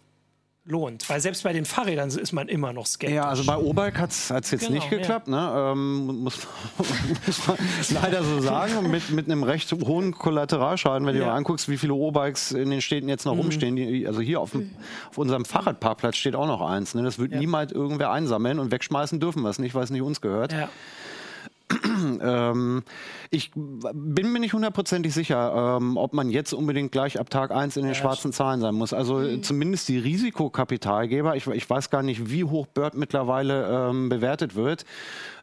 lohnt. Weil selbst bei den Fahrrädern ist man immer noch skeptisch. Ja, also bei O-Bike hat es jetzt genau, nicht geklappt, ja. ne? ähm, muss, muss, man leider so sagen. mit, mit einem recht hohen Kollateralschaden, wenn ja. du mal anguckst, wie viele O-Bikes in den Städten jetzt noch mhm. rumstehen. Die, also hier auf, dem, auf, unserem Fahrradparkplatz steht auch noch eins. Ne? Das wird ja. niemals irgendwer einsammeln und wegschmeißen dürfen wir es nicht, weil es nicht uns gehört. Ähm, ich bin mir nicht hundertprozentig sicher, ähm, ob man jetzt unbedingt gleich ab Tag 1 in den ja, schwarzen Zahlen sein muss. Also mhm. zumindest die Risikokapitalgeber, ich, ich, weiß gar nicht, wie hoch Bird mittlerweile ähm, bewertet wird.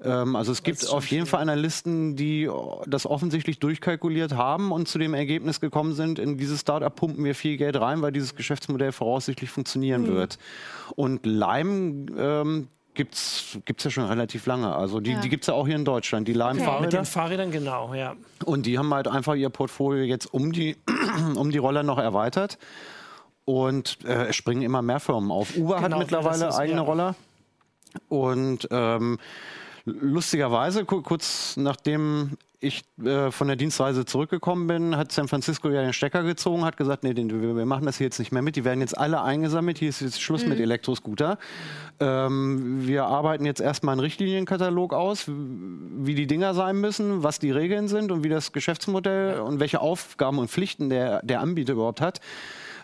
Ähm, also es gibt auf jeden Fall Analysten, die das offensichtlich durchkalkuliert haben und zu dem Ergebnis gekommen sind, in dieses Startup pumpen wir viel Geld rein, weil dieses Geschäftsmodell voraussichtlich funktionieren mhm. wird. Und Lime, ähm, gibt es ja schon relativ lange. Also die, ja. die gibt es ja auch hier in Deutschland, die Lime-Fahrräder. Okay. Mit den Fahrrädern, genau, ja. Und die haben halt einfach ihr Portfolio jetzt um die, um die Roller noch erweitert. Und äh, es springen immer mehr Firmen auf. Uber genau, hat mittlerweile ist, eigene ja. Roller. Und ähm, lustigerweise, kurz nachdem ich äh, von der Dienstreise zurückgekommen bin, hat San Francisco ja den Stecker gezogen, hat gesagt, nee, wir, machen das hier jetzt nicht mehr mit. Die werden jetzt alle eingesammelt. Hier ist jetzt Schluss mhm. mit Elektroscooter. Ähm, wir arbeiten jetzt erstmal einen Richtlinienkatalog aus, wie die Dinger sein müssen, was die Regeln sind und wie das Geschäftsmodell und welche Aufgaben und Pflichten der, der Anbieter überhaupt hat.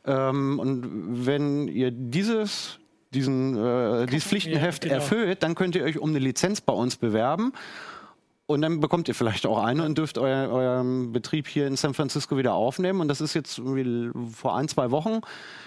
Ähm, und wenn ihr dieses diesen, äh, dieses Pflichtenheft ja, genau. erfüllt, dann könnt ihr euch um eine Lizenz bei uns bewerben. Und dann bekommt ihr vielleicht auch eine und dürft euer, euren Betrieb hier in San Francisco wieder aufnehmen. Und das ist jetzt vor ein, zwei Wochen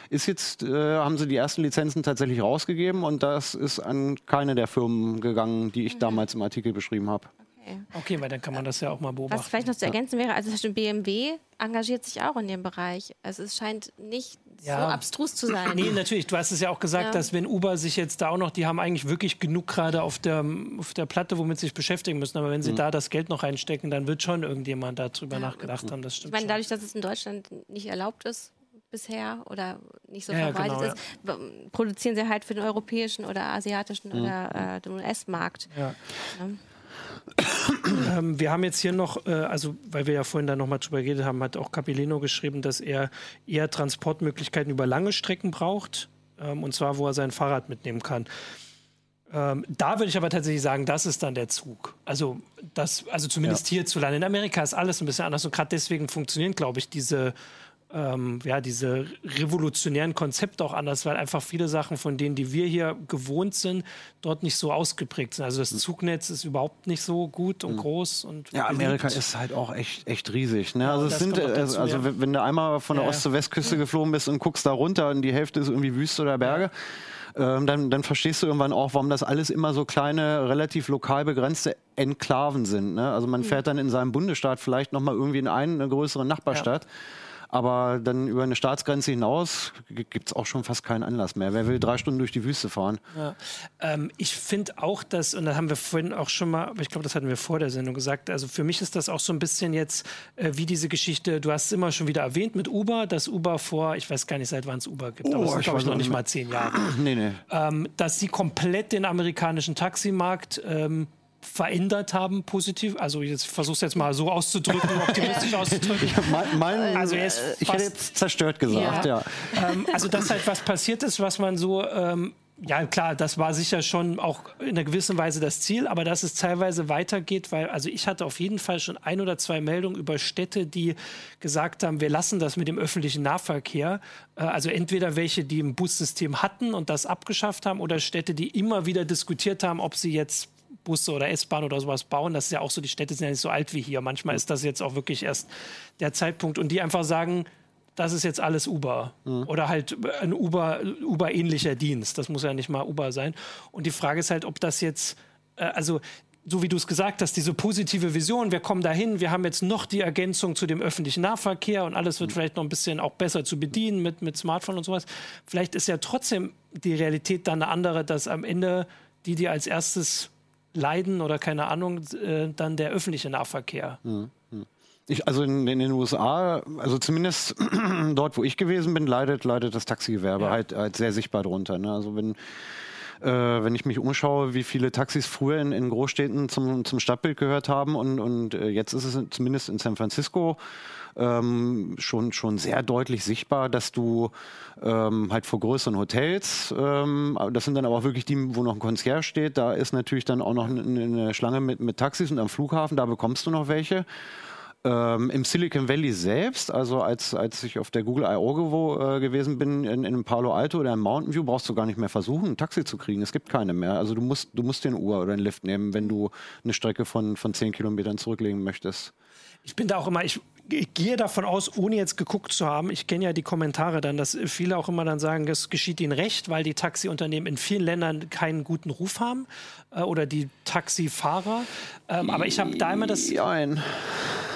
ist jetzt, äh, haben sie die ersten Lizenzen tatsächlich rausgegeben und das ist an keine der Firmen gegangen, die ich mhm. damals im Artikel beschrieben habe. Okay. okay, weil dann kann man das ja auch mal beobachten. Was vielleicht noch zu ergänzen wäre, also BMW engagiert sich auch in dem Bereich. Also es scheint nicht ja. so abstrus zu sein. Nee, natürlich. Du hast es ja auch gesagt, ja. dass wenn Uber sich jetzt da auch noch, die haben eigentlich wirklich genug gerade auf der, auf der Platte, womit sie sich beschäftigen müssen. Aber wenn sie mhm. da das Geld noch reinstecken, dann wird schon irgendjemand darüber ja. nachgedacht haben. Das stimmt. Ich meine, dadurch, dass es in Deutschland nicht erlaubt ist, bisher oder nicht so ja, verbreitet genau, ist, produzieren sie halt für den europäischen oder asiatischen mhm. oder äh, den US-Markt. Ja. Ähm, wir haben jetzt hier noch, äh, also weil wir ja vorhin da nochmal drüber geredet haben, hat auch Capileno geschrieben, dass er eher Transportmöglichkeiten über lange Strecken braucht. Ähm, und zwar, wo er sein Fahrrad mitnehmen kann. Ähm, da würde ich aber tatsächlich sagen, das ist dann der Zug. Also, das, also zumindest ja. hierzulande. In Amerika ist alles ein bisschen anders und gerade deswegen funktionieren, glaube ich, diese ähm, ja, diese revolutionären Konzepte auch anders, weil einfach viele Sachen von denen, die wir hier gewohnt sind, dort nicht so ausgeprägt sind. Also das hm. Zugnetz ist überhaupt nicht so gut und mhm. groß und ja, Amerika ist halt auch echt echt riesig. Ne? also es sind dazu, also ja. wenn du einmal von der ja, Ost- zur Westküste ja. geflogen bist und guckst da runter und die Hälfte ist irgendwie Wüste oder Berge. Ähm, dann, dann, verstehst du irgendwann auch, warum das alles immer so kleine, relativ lokal begrenzte Enklaven sind. Ne? Also man hm. fährt dann in seinem Bundesstaat vielleicht nochmal irgendwie in eine, eine größere Nachbarstadt. Aber dann über eine Staatsgrenze hinaus gibt es auch schon fast keinen Anlass mehr. Wer will drei Stunden durch die Wüste fahren? Ja. Ähm, ich finde auch, dass, und da haben wir vorhin auch schon mal, aber ich glaube, das hatten wir vor der Sendung gesagt, also für mich ist das auch so ein bisschen jetzt äh, wie diese Geschichte, du hast es immer schon wieder erwähnt mit Uber, dass Uber vor, ich weiß gar nicht, seit wann es Uber gibt, oh, aber es sind, glaube ich, noch nicht mal zehn Jahre. nee, nee. Ähm, dass sie komplett den amerikanischen Taximarkt ähm, verändert haben, positiv? Also jetzt versuch's jetzt mal so auszudrücken, optimistisch auszudrücken. mein, mein, also ich hätte jetzt zerstört gesagt, ja. ja. Ähm, also dass halt was passiert ist, was man so ähm, ja, klar, das war sicher schon auch in einer gewissen Weise das Ziel, aber dass es teilweise weitergeht, weil, also ich hatte auf jeden Fall schon ein oder zwei Meldungen über Städte, die gesagt haben, wir lassen das mit dem öffentlichen Nahverkehr. Äh, also entweder welche, die ein Bussystem hatten und das abgeschafft haben, oder Städte, die immer wieder diskutiert haben, ob sie jetzt Busse oder S-Bahn oder sowas bauen. Das ist ja auch so, die Städte sind ja nicht so alt wie hier. Manchmal ist das jetzt auch wirklich erst der Zeitpunkt. Und die einfach sagen, das ist jetzt alles Uber. Mhm. Oder halt ein Uber, Uber-ähnlicher Dienst. Das muss ja nicht mal Uber sein. Und die Frage ist halt, ob das jetzt, äh, also so wie du es gesagt hast, diese positive Vision, wir kommen dahin, wir haben jetzt noch die Ergänzung zu dem öffentlichen Nahverkehr und alles wird mhm. vielleicht noch ein bisschen auch besser zu bedienen mit, mit Smartphone und sowas. Vielleicht ist ja trotzdem die Realität dann eine andere, dass am Ende die, die als erstes leiden oder keine Ahnung, äh, dann der öffentliche Nahverkehr. Mhm. Ich, also in, in, den USA, also zumindest dort, wo ich gewesen bin, leidet, leidet das Taxigewerbe ja. halt, halt sehr sichtbar drunter. Ne? Also wenn äh, wenn ich mich umschaue, wie viele Taxis früher in, in Großstädten zum, zum Stadtbild gehört haben und, und äh, jetzt ist es zumindest in San Francisco ähm, schon, schon sehr deutlich sichtbar, dass du ähm, halt vor größeren Hotels, ähm, das sind dann aber auch wirklich die, wo noch ein Concierge steht, da ist natürlich dann auch noch eine, eine Schlange mit, mit Taxis und am Flughafen, da bekommst du noch welche. Ähm, Im Silicon Valley selbst, also als, als ich auf der Google I.O. Äh, gewesen bin, in, in Palo Alto oder in Mountain View, brauchst du gar nicht mehr versuchen, ein Taxi zu kriegen. Es gibt keine mehr. Also du musst, du musst den Uhr oder einen Lift nehmen, wenn du eine Strecke von, von 10 Kilometern zurücklegen möchtest. Ich bin da auch immer, ich, ich gehe davon aus, ohne jetzt geguckt zu haben, ich kenne ja die Kommentare dann, dass viele auch immer dann sagen, das geschieht ihnen recht, weil die Taxiunternehmen in vielen Ländern keinen guten Ruf haben äh, oder die Taxifahrer. Ähm, aber ich habe da immer das. Nein.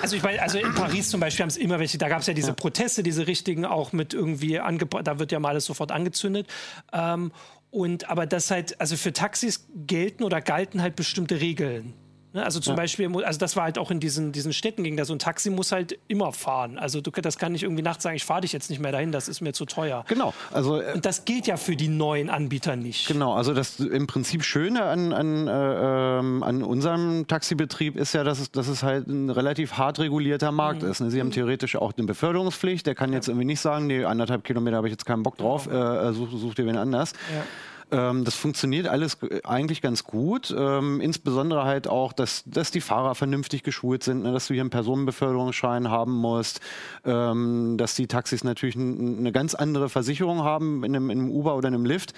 Also ich meine, also in Paris zum Beispiel haben es immer welche, da gab es ja diese. Proteste, diese richtigen auch mit irgendwie angebracht, da wird ja mal alles sofort angezündet. Ähm, und aber das halt, also für Taxis gelten oder galten halt bestimmte Regeln. Ne? Also zum ja. Beispiel, also das war halt auch in diesen, diesen Städten ging da so ein Taxi muss halt immer fahren. Also du, das kann nicht irgendwie nachts sagen, ich fahre dich jetzt nicht mehr dahin, das ist mir zu teuer. Genau. Also, äh, Und das gilt ja für die neuen Anbieter nicht. Genau, also das im Prinzip Schöne an, an, äh, ähm, an unserem Taxibetrieb ist ja, dass es, dass es halt ein relativ hart regulierter Markt mhm. ist. Ne? Sie haben mhm. theoretisch auch eine Beförderungspflicht, der kann jetzt irgendwie nicht sagen, nee, anderthalb Kilometer habe ich jetzt keinen Bock drauf, ja. äh, such, such dir wen anders. Ja. Ähm, das funktioniert alles eigentlich ganz gut. Ähm, insbesondere halt auch, dass, dass die Fahrer vernünftig geschult sind, ne, dass du hier einen Personenbeförderungsschein haben musst, ähm, dass die Taxis natürlich eine ganz andere Versicherung haben in einem, in einem Uber oder in einem Lift.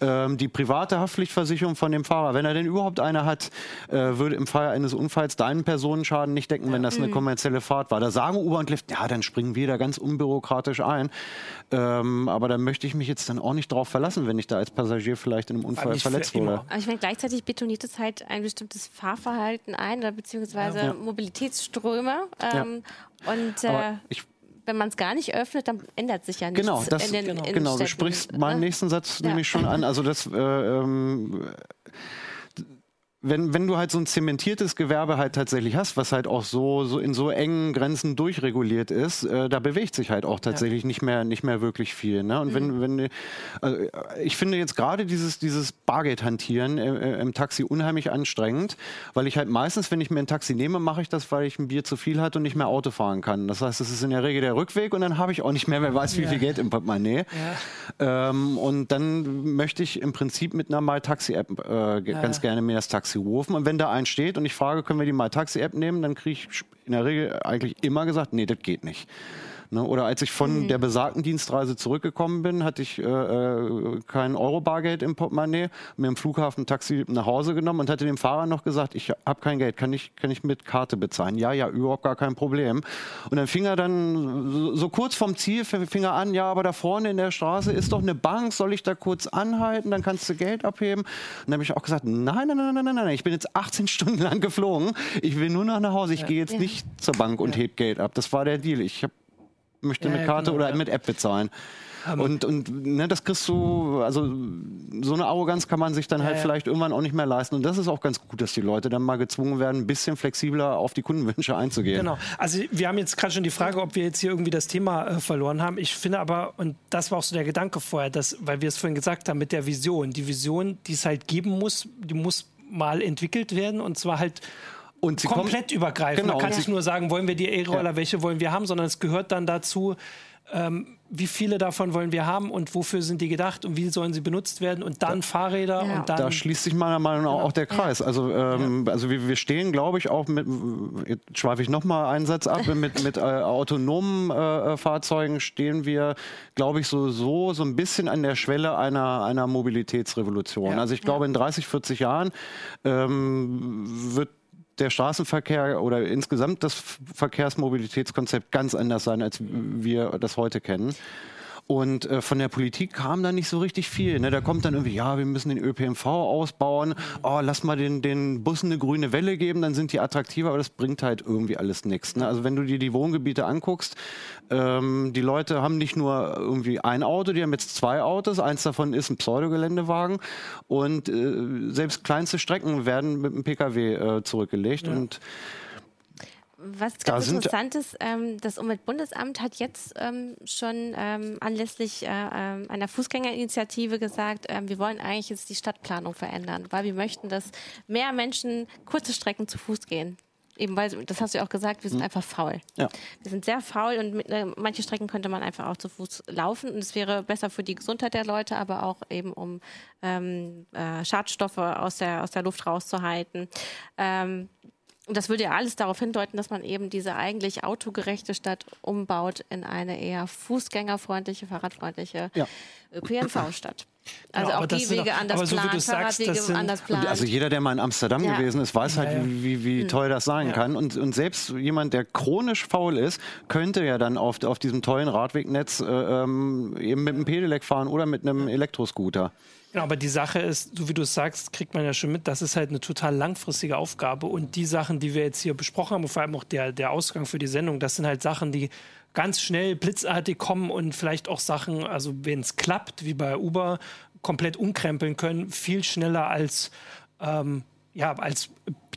Ja. Ähm, die private Haftpflichtversicherung von dem Fahrer, wenn er denn überhaupt eine hat, äh, würde im Fall eines Unfalls deinen Personenschaden nicht decken, ja. wenn das eine mhm. kommerzielle Fahrt war. Da sagen Uber und Lift, ja, dann springen wir da ganz unbürokratisch ein. Ähm, aber da möchte ich mich jetzt dann auch nicht drauf verlassen, wenn ich da als Passagier vielleicht in einem Unfall verletzt wurde. Aber ich meine, gleichzeitig betoniert es halt ein bestimmtes Fahrverhalten ein, oder beziehungsweise ja. Mobilitätsströme. Ähm, ja. Und äh, ich, wenn man es gar nicht öffnet, dann ändert sich ja nichts. Genau, das, in den, genau. In genau. du sprichst meinen ne? nächsten Satz ja. nämlich schon an. Also das äh, ähm, wenn, wenn du halt so ein zementiertes Gewerbe halt tatsächlich hast, was halt auch so, so in so engen Grenzen durchreguliert ist, äh, da bewegt sich halt auch tatsächlich ja. nicht mehr nicht mehr wirklich viel. Ne? Und mhm. wenn, wenn also ich finde jetzt gerade dieses, dieses Bargeldhantieren äh, im Taxi unheimlich anstrengend, weil ich halt meistens, wenn ich mir ein Taxi nehme, mache ich das, weil ich ein Bier zu viel hatte und nicht mehr Auto fahren kann. Das heißt, es ist in der Regel der Rückweg und dann habe ich auch nicht mehr, wer weiß, wie ja. viel Geld im Portemonnaie. Ja. Ähm, und dann möchte ich im Prinzip mit einer My-Taxi-App äh, ganz gerne mir das Taxi Taxi rufen. Und wenn da ein steht und ich frage, können wir die My Taxi App nehmen, dann kriege ich in der Regel eigentlich immer gesagt, nee, das geht nicht. Ne? Oder als ich von mhm. der besagten Dienstreise zurückgekommen bin, hatte ich äh, äh kein Euro-Bargeld im Portemonnaie, mir im Flughafen ein Taxi nach Hause genommen und hatte dem Fahrer noch gesagt, ich habe kein Geld, kann ich, kann ich mit Karte bezahlen? Ja, ja, überhaupt gar kein Problem. Und dann fing er dann so, so kurz vom Ziel, fing er an, ja, aber da vorne in der Straße ist doch eine Bank, soll ich da kurz anhalten, dann kannst du Geld abheben? Und dann habe ich auch gesagt, nein, nein, nein, nein, nein, nein, ich bin jetzt 18 Stunden lang geflogen, ich will nur noch nach Hause, ich ja. gehe jetzt ja. nicht zur Bank und ja. heb Geld ab. Das war der Deal. Ich habe möchte eine Karte genau, oder mit App bezahlen. Und und ne, das kriegst du, also so eine Arroganz kann man sich dann halt vielleicht irgendwann auch nicht mehr leisten. Und das ist auch ganz gut, dass die Leute dann mal gezwungen werden, ein bisschen flexibler auf die Kundenwünsche einzugehen. Genau. Also wir haben jetzt gerade schon die Frage, ob wir jetzt hier irgendwie das Thema äh, verloren haben. Ich finde aber, und das war auch so der Gedanke vorher, dass, weil wir es vorhin gesagt haben, mit der Vision. Die Vision, die es halt geben muss, die muss mal entwickelt werden und zwar halt und komplett übergreifend. Genau, Man kann nicht nur sagen, wollen wir die E-Roller, ja. welche wollen wir haben, sondern es gehört dann dazu, ähm, wie viele davon wollen wir haben und wofür sind die gedacht und wie sollen sie benutzt werden und dann da, Fahrräder ja. und dann. Da schließt sich meiner Meinung nach auch der Kreis. Also, ähm, ja. also wir, wir stehen, glaube ich, auch mit, jetzt schweife ich nochmal einen Satz ab, mit, mit äh, autonomen äh, Fahrzeugen stehen wir, glaube ich, so, so, so ein bisschen an der Schwelle einer, einer Mobilitätsrevolution. Ja. Also ich glaube, in 30, 40 Jahren ähm, wird der Straßenverkehr oder insgesamt das Verkehrsmobilitätskonzept ganz anders sein, als wir das heute kennen. Und äh, von der Politik kam da nicht so richtig viel. Ne? Da kommt dann irgendwie, ja, wir müssen den ÖPNV ausbauen. Oh, lass mal den, den Bussen eine grüne Welle geben, dann sind die attraktiver. Aber das bringt halt irgendwie alles nichts. Ne? Also wenn du dir die Wohngebiete anguckst, ähm, die Leute haben nicht nur irgendwie ein Auto, die haben jetzt zwei Autos. Eins davon ist ein Pseudogeländewagen. Und äh, selbst kleinste Strecken werden mit dem Pkw äh, zurückgelegt. Ja. Und was ganz interessant ist, ähm, das Umweltbundesamt hat jetzt ähm, schon ähm, anlässlich äh, äh, einer Fußgängerinitiative gesagt, äh, wir wollen eigentlich jetzt die Stadtplanung verändern, weil wir möchten, dass mehr Menschen kurze Strecken zu Fuß gehen. Eben weil, das hast du ja auch gesagt, wir sind mhm. einfach faul. Ja. Wir sind sehr faul und mit, äh, manche Strecken könnte man einfach auch zu Fuß laufen und es wäre besser für die Gesundheit der Leute, aber auch eben um ähm, äh, Schadstoffe aus der, aus der Luft rauszuhalten. Ähm, und das würde ja alles darauf hindeuten, dass man eben diese eigentlich autogerechte Stadt umbaut in eine eher fußgängerfreundliche, fahrradfreundliche ja. ÖPNV-Stadt. Also ja, auch die Wege anders aber so plant, Fahrradwege sind, anders plant. Also jeder, der mal in Amsterdam ja. gewesen ist, weiß halt, wie, wie, wie hm. toll das sein kann. Und, und selbst jemand, der chronisch faul ist, könnte ja dann auf, auf diesem tollen Radwegnetz äh, ähm, eben mit einem Pedelec fahren oder mit einem Elektroscooter. Genau, aber die Sache ist, so wie du es sagst, kriegt man ja schon mit, das ist halt eine total langfristige Aufgabe. Und die Sachen, die wir jetzt hier besprochen haben, vor allem auch der, der Ausgang für die Sendung, das sind halt Sachen, die ganz schnell blitzartig kommen und vielleicht auch Sachen, also wenn es klappt, wie bei Uber, komplett umkrempeln können, viel schneller als ähm, ja, als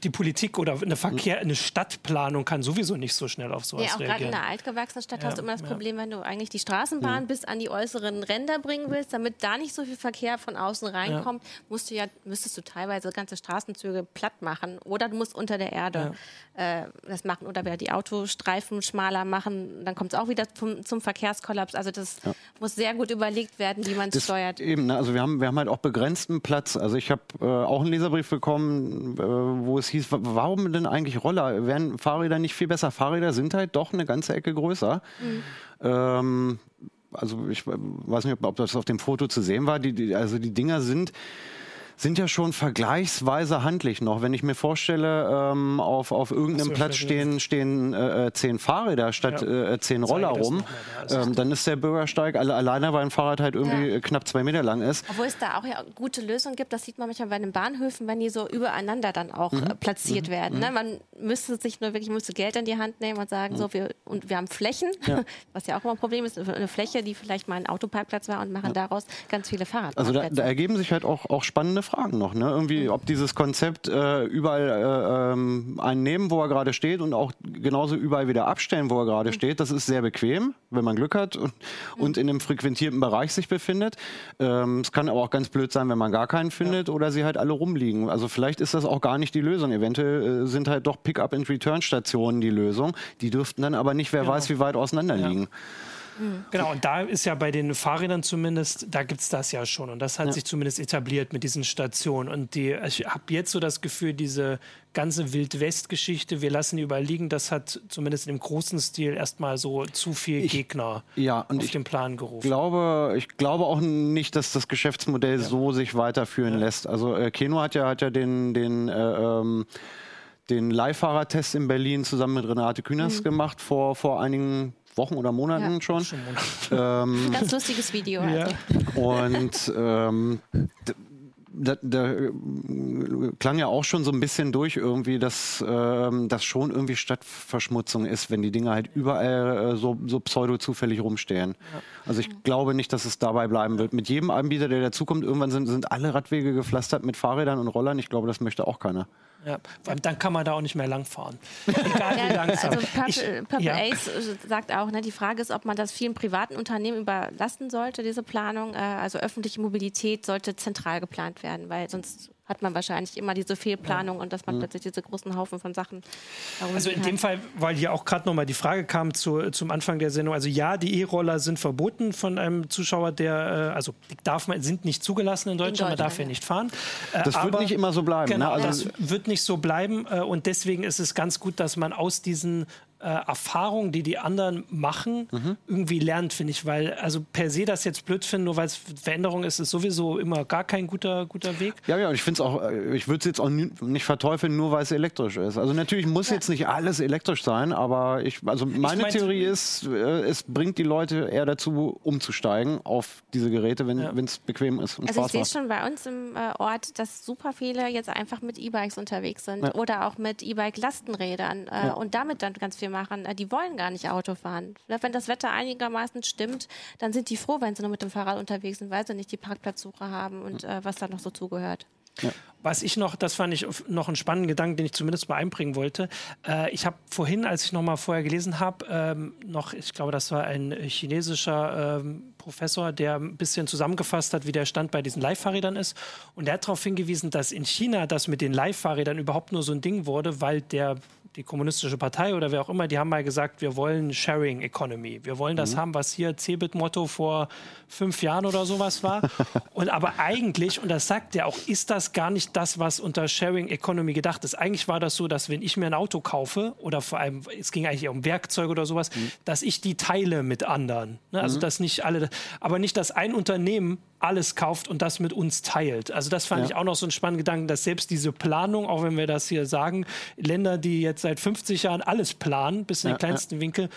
die Politik oder eine Verkehr, eine Stadtplanung kann sowieso nicht so schnell auf sowas reagieren. Ja, auch gerade in einer altgewachsenen Stadt ja, hast du immer das Problem, wenn du eigentlich die Straßenbahn mhm. bis an die äußeren Ränder bringen willst, damit da nicht so viel Verkehr von außen reinkommt, ja. musst du ja, müsstest du teilweise ganze Straßenzüge platt machen oder du musst unter der Erde äh, das machen oder wieder die Autostreifen schmaler machen, dann kommt es auch wieder zum, zum Verkehrskollaps. Also das muss sehr gut überlegt werden, wie man es steuert. Eben, ne? also wir haben, wir haben halt auch begrenzten Platz. Also ich habe äh, auch einen Leserbrief bekommen, äh, wo es hieß, warum denn eigentlich Roller? Wären Fahrräder nicht viel besser? Fahrräder sind halt doch eine ganze Ecke größer. Mhm. Ähm, also ich weiß nicht, ob das auf dem Foto zu sehen war. Die, die, also die Dinger sind sind ja schon vergleichsweise handlich noch. Wenn ich mir vorstelle, ähm, auf, auf irgendeinem Platz stehen, stehen äh, äh, zehn Fahrräder statt ja. äh, zehn Roller rum, ähm, dann ist der Bürgersteig alle, alleine, weil ein Fahrrad halt irgendwie ja. knapp zwei Meter lang ist. Obwohl es da auch ja gute Lösungen gibt, das sieht man manchmal bei den Bahnhöfen, wenn die so übereinander dann auch mhm. äh, platziert mhm. werden. Ne? Mhm. Man müsste sich nur wirklich müsste Geld in die Hand nehmen und sagen, mhm. so, wir, und wir haben Flächen, ja. was ja auch immer ein Problem ist, eine Fläche, die vielleicht mal ein Autoparkplatz war und machen daraus ganz viele Fahrradplätze. Also da, da ergeben sich halt auch, auch spannende Fragen noch. Ne? Irgendwie, ob dieses Konzept äh, überall äh, ähm, einen nehmen, wo er gerade steht und auch genauso überall wieder abstellen, wo er gerade mhm. steht. Das ist sehr bequem, wenn man Glück hat und, mhm. und in einem frequentierten Bereich sich befindet. Ähm, es kann aber auch ganz blöd sein, wenn man gar keinen findet ja. oder sie halt alle rumliegen. Also vielleicht ist das auch gar nicht die Lösung. Eventuell äh, sind halt doch Pick-up-and-Return-Stationen die Lösung. Die dürften dann aber nicht, wer genau. weiß, wie weit auseinander liegen. Ja. Mhm. Genau, und da ist ja bei den Fahrrädern zumindest, da gibt es das ja schon. Und das hat ja. sich zumindest etabliert mit diesen Stationen. Und die, ich habe jetzt so das Gefühl, diese ganze Wild-West-Geschichte, wir lassen die überall liegen, das hat zumindest im großen Stil erstmal so zu viel ich, Gegner ja, auf den Plan gerufen. Glaube, ich glaube auch nicht, dass das Geschäftsmodell ja. so sich weiterführen ja. lässt. Also äh, Keno hat ja, hat ja den, den äh, ähm, den Leihfahrertest in Berlin zusammen mit Renate Künast mhm. gemacht vor, vor einigen Wochen oder Monaten ja. schon. schon ähm, Ganz lustiges Video. Ja. Also. Und ähm, da, da, äh, klang ja auch schon so ein bisschen durch irgendwie, dass ähm, das schon irgendwie Stadtverschmutzung ist, wenn die Dinge halt überall äh, so, so pseudo zufällig rumstehen. Ja. Also ich glaube nicht, dass es dabei bleiben wird. Mit jedem Anbieter, der dazukommt, irgendwann sind, sind alle Radwege gepflastert mit Fahrrädern und Rollern. Ich glaube, das möchte auch keiner. Ja, dann kann man da auch nicht mehr langfahren. Egal wie langsam. Also Purple, Purple ja. Ace sagt auch, ne, die Frage ist, ob man das vielen privaten Unternehmen überlasten sollte, diese Planung. Äh, also öffentliche Mobilität sollte zentral geplant werden, weil sonst hat man wahrscheinlich immer diese Fehlplanung ja. und dass man mhm. plötzlich diese großen Haufen von Sachen. Also in dem Fall, weil hier auch gerade nochmal die Frage kam zu, zum Anfang der Sendung, also ja, die E-Roller sind verboten von einem Zuschauer, der, äh, also darf man, sind nicht zugelassen in Deutschland, in Deutschland man darf ja nicht fahren. Äh, das wird nicht immer so bleiben. Ne? Genau, ne? also das wird nicht so bleiben äh, und deswegen ist es ganz gut, dass man aus diesen äh, Erfahrungen, die die anderen machen, mhm. irgendwie lernt, finde ich. Weil, also per se das jetzt blöd finden, nur weil es Veränderung ist, ist sowieso immer gar kein guter, guter Weg. Ja, ja, und ich finde es auch, äh, ich würde es jetzt auch nicht verteufeln, nur weil es elektrisch ist. Also natürlich muss ja. jetzt nicht alles elektrisch sein, aber ich, also meine ich Theorie ist, äh, es bringt die Leute eher dazu, umzusteigen auf diese Geräte, wenn ja. es bequem ist. Und also Spaß ich sehe schon bei uns im äh, Ort, dass super viele jetzt einfach mit E-Bikes unterwegs sind ja. oder auch mit E-Bike-Lastenrädern äh, und damit dann ganz viel machen, äh, die wollen gar nicht Auto fahren. Wenn das Wetter einigermaßen stimmt, dann sind die froh, wenn sie nur mit dem Fahrrad unterwegs sind, weil sie nicht die Parkplatzsuche haben und äh, was da noch so zugehört. Ja. Was ich noch, das fand ich noch einen spannenden Gedanken, den ich zumindest mal einbringen wollte. Äh, ich habe vorhin, als ich noch mal vorher gelesen habe, ähm, noch, ich glaube, das war ein chinesischer ähm, Professor, der ein bisschen zusammengefasst hat, wie der Stand bei diesen Leihfahrrädern ist. Und der hat darauf hingewiesen, dass in China das mit den Leihfahrrädern überhaupt nur so ein Ding wurde, weil der die kommunistische Partei oder wer auch immer, die haben mal gesagt, wir wollen Sharing Economy. Wir wollen das mhm. haben, was hier Cebit-Motto vor fünf Jahren oder sowas war. und aber eigentlich, und das sagt er auch, ist das gar nicht das, was unter Sharing Economy gedacht ist. Eigentlich war das so, dass wenn ich mir ein Auto kaufe oder vor allem, es ging eigentlich um Werkzeuge oder sowas, mhm. dass ich die teile mit anderen. Ne? Also mhm. dass nicht alle, aber nicht, dass ein Unternehmen alles kauft und das mit uns teilt. Also das fand ja. ich auch noch so einen spannenden Gedanken, dass selbst diese Planung, auch wenn wir das hier sagen, Länder, die jetzt seit 50 Jahren alles planen, bis in den kleinsten ja. Winkel,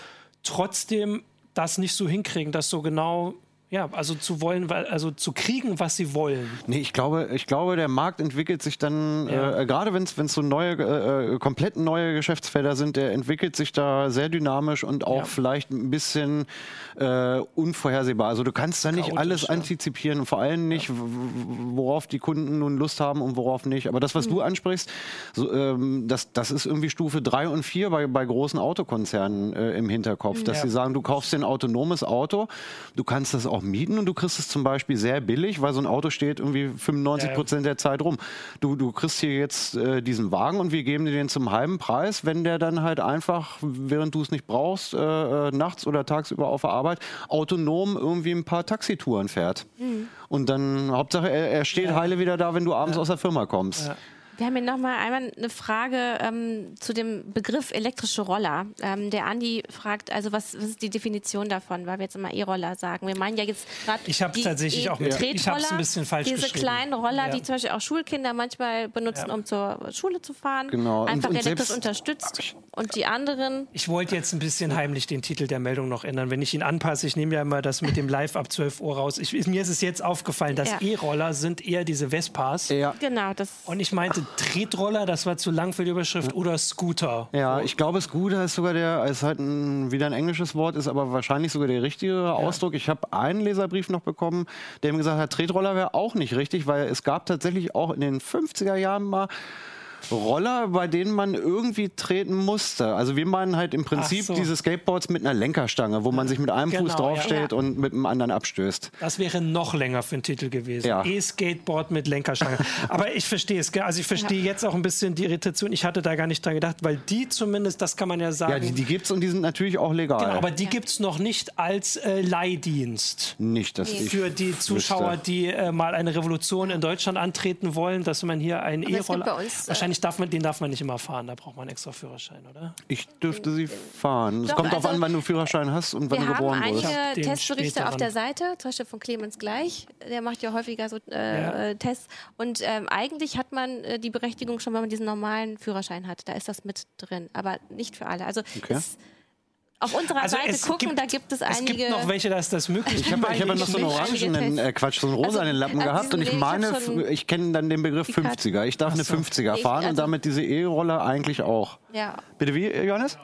trotzdem das nicht so hinkriegen, dass so genau ja, also zu wollen, also zu kriegen, was sie wollen. Nee, ich glaube, ich glaube, der Markt entwickelt sich dann, ja. äh, gerade wenn es so neue, äh, äh, komplett neue Geschäftsfelder sind, der entwickelt sich da sehr dynamisch und auch ja. vielleicht ein bisschen äh, unvorhersehbar. Also du kannst da nicht Chaotisch, alles antizipieren und vor allem nicht, ja. worauf die Kunden nun Lust haben und worauf nicht. Aber das, was mhm. du ansprichst, so, ähm, das, das ist irgendwie Stufe 3 und 4 bei, bei großen Autokonzernen äh, im Hinterkopf, mhm. dass sie sagen, du kaufst dir ein autonomes Auto, du kannst das auch auch mieten und du kriegst es zum Beispiel sehr billig, weil so ein Auto steht irgendwie 95 Prozent der Zeit rum. Du, du kriegst hier jetzt äh, diesen Wagen und wir geben dir den zum halben Preis, wenn der dann halt einfach, während du es nicht brauchst, äh, äh, nachts oder tagsüber auf der Arbeit autonom irgendwie ein paar Taxitouren fährt. Mhm. Und dann, Hauptsache, er, er steht ja. heile wieder da, wenn du abends ja. aus der Firma kommst. Ja. Wir haben hier nochmal einmal eine Frage ähm, zu dem Begriff elektrische Roller. Ähm, der Andi fragt, also was, was, ist die Definition davon, weil wir jetzt immer E-Roller sagen. Wir meinen ja jetzt gerade Ich habe tatsächlich e auch mit Ich habe ein bisschen falsch Diese kleinen Roller, ja. die zum Beispiel auch Schulkinder manchmal benutzen, ja. um zur Schule zu fahren. Genau. Einfach und, und elektrisch unterstützt. Und die anderen... Ich wollte jetzt ein bisschen heimlich den Titel der Meldung noch ändern. Wenn ich ihn anpasse, ich nehme ja immer das mit dem Live ab 12 Uhr raus. Ich, mir ist es jetzt aufgefallen, dass ja. E-Roller sind eher diese Vespas. Ja. Genau. Das und ich meinte Tretroller, das war zu lang für die Überschrift, oder Scooter. Ja, ich glaube, Scooter ist sogar der, ist halt ein, wieder ein englisches Wort, ist aber wahrscheinlich sogar der richtige ja. Ausdruck. Ich habe einen Leserbrief noch bekommen, der mir gesagt hat, Tretroller wäre auch nicht richtig, weil es gab tatsächlich auch in den 50er Jahren mal Roller, bei denen man irgendwie treten musste. Also wir meinen halt im Prinzip so. diese Skateboards mit einer Lenkerstange, wo man sich mit einem genau, Fuß draufstellt ja. und mit dem anderen abstößt. Das wäre noch länger für einen Titel gewesen. Ja. E-Skateboard mit Lenkerstange. Aber ich verstehe es. Also ich verstehe ja. jetzt auch ein bisschen die Irritation. Ich hatte da gar nicht dran gedacht, weil die zumindest, das kann man ja sagen. Ja, die, die gibt es und die sind natürlich auch legal. Genau, aber die gibt es noch nicht als äh, Leihdienst. Nicht, dass nee. Für die Zuschauer, wüsste. die äh, mal eine Revolution in Deutschland antreten wollen, dass man hier einen E-Roller... Äh, Wahrscheinlich wahrscheinlich darf man, den darf man nicht immer fahren, da braucht man einen extra Führerschein, oder? Ich dürfte sie fahren. Es kommt also, darauf an, wann du Führerschein hast und wann du geboren wurdest. Wir haben einige Testberichte auf der Seite, zum Beispiel von Clemens Gleich, der macht ja häufiger so äh, ja. Äh, Tests. Und ähm, eigentlich hat man äh, die Berechtigung schon, wenn man diesen normalen Führerschein hat. Da ist das mit drin, aber nicht für alle. Also okay. es, auf unserer Also Seite es gucken, gibt- da gibt es Es einige. gibt noch welche, da ist das möglich. Ich habe ich hab ja noch so einen orangenen, äh, Quatsch, so einen rosanen Lappen also gehabt und ich ich meine, schon ich kenne dann den Begriff die Karte. 50er. Ich darf eine 50er Ich- fahren und also- damit diese E-Roller eigentlich auch. ja, Bitte wie, Johannes?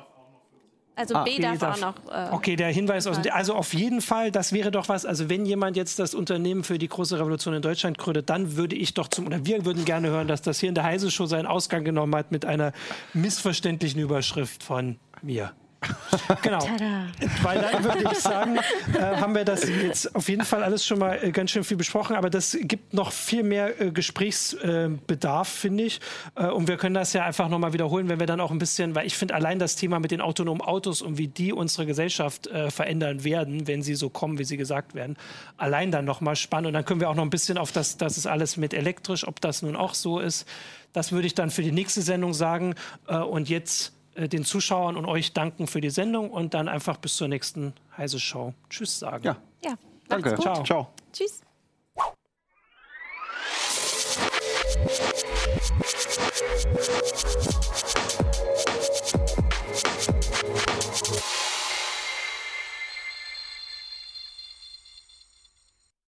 also Ah, B B darf auch darf- noch. Äh, Okay, der Hinweis aus dem, also auf jeden Fall, das wäre doch was, also wenn jemand jetzt das Unternehmen für die große Revolution in Deutschland gründet, dann würde ich doch zum, oder wir würden gerne hören, dass das hier in der Heise Show seinen Ausgang genommen hat mit einer missverständlichen Überschrift von mir. Genau. Tada. Weil dann würde ich sagen, äh, haben wir das jetzt auf jeden Fall alles schon mal äh, ganz schön viel besprochen, aber das gibt noch viel mehr äh, Gesprächsbedarf, finde ich. Äh, und wir können das ja einfach nochmal wiederholen, wenn wir dann auch ein bisschen, weil ich finde allein das Thema mit den autonomen Autos und wie die unsere Gesellschaft äh, verändern werden, wenn sie so kommen, wie sie gesagt werden, allein dann nochmal spannend. Und dann können wir auch noch ein bisschen auf das, das ist alles mit elektrisch, ob das nun auch so ist. Das würde ich dann für die nächste Sendung sagen. Äh, und jetzt äh, den Zuschauern und euch danken für die Sendung und dann einfach bis zur nächsten Heise Show. Tschüss sagen. Ja, ja, danke. gut. Ciao. Tschüss.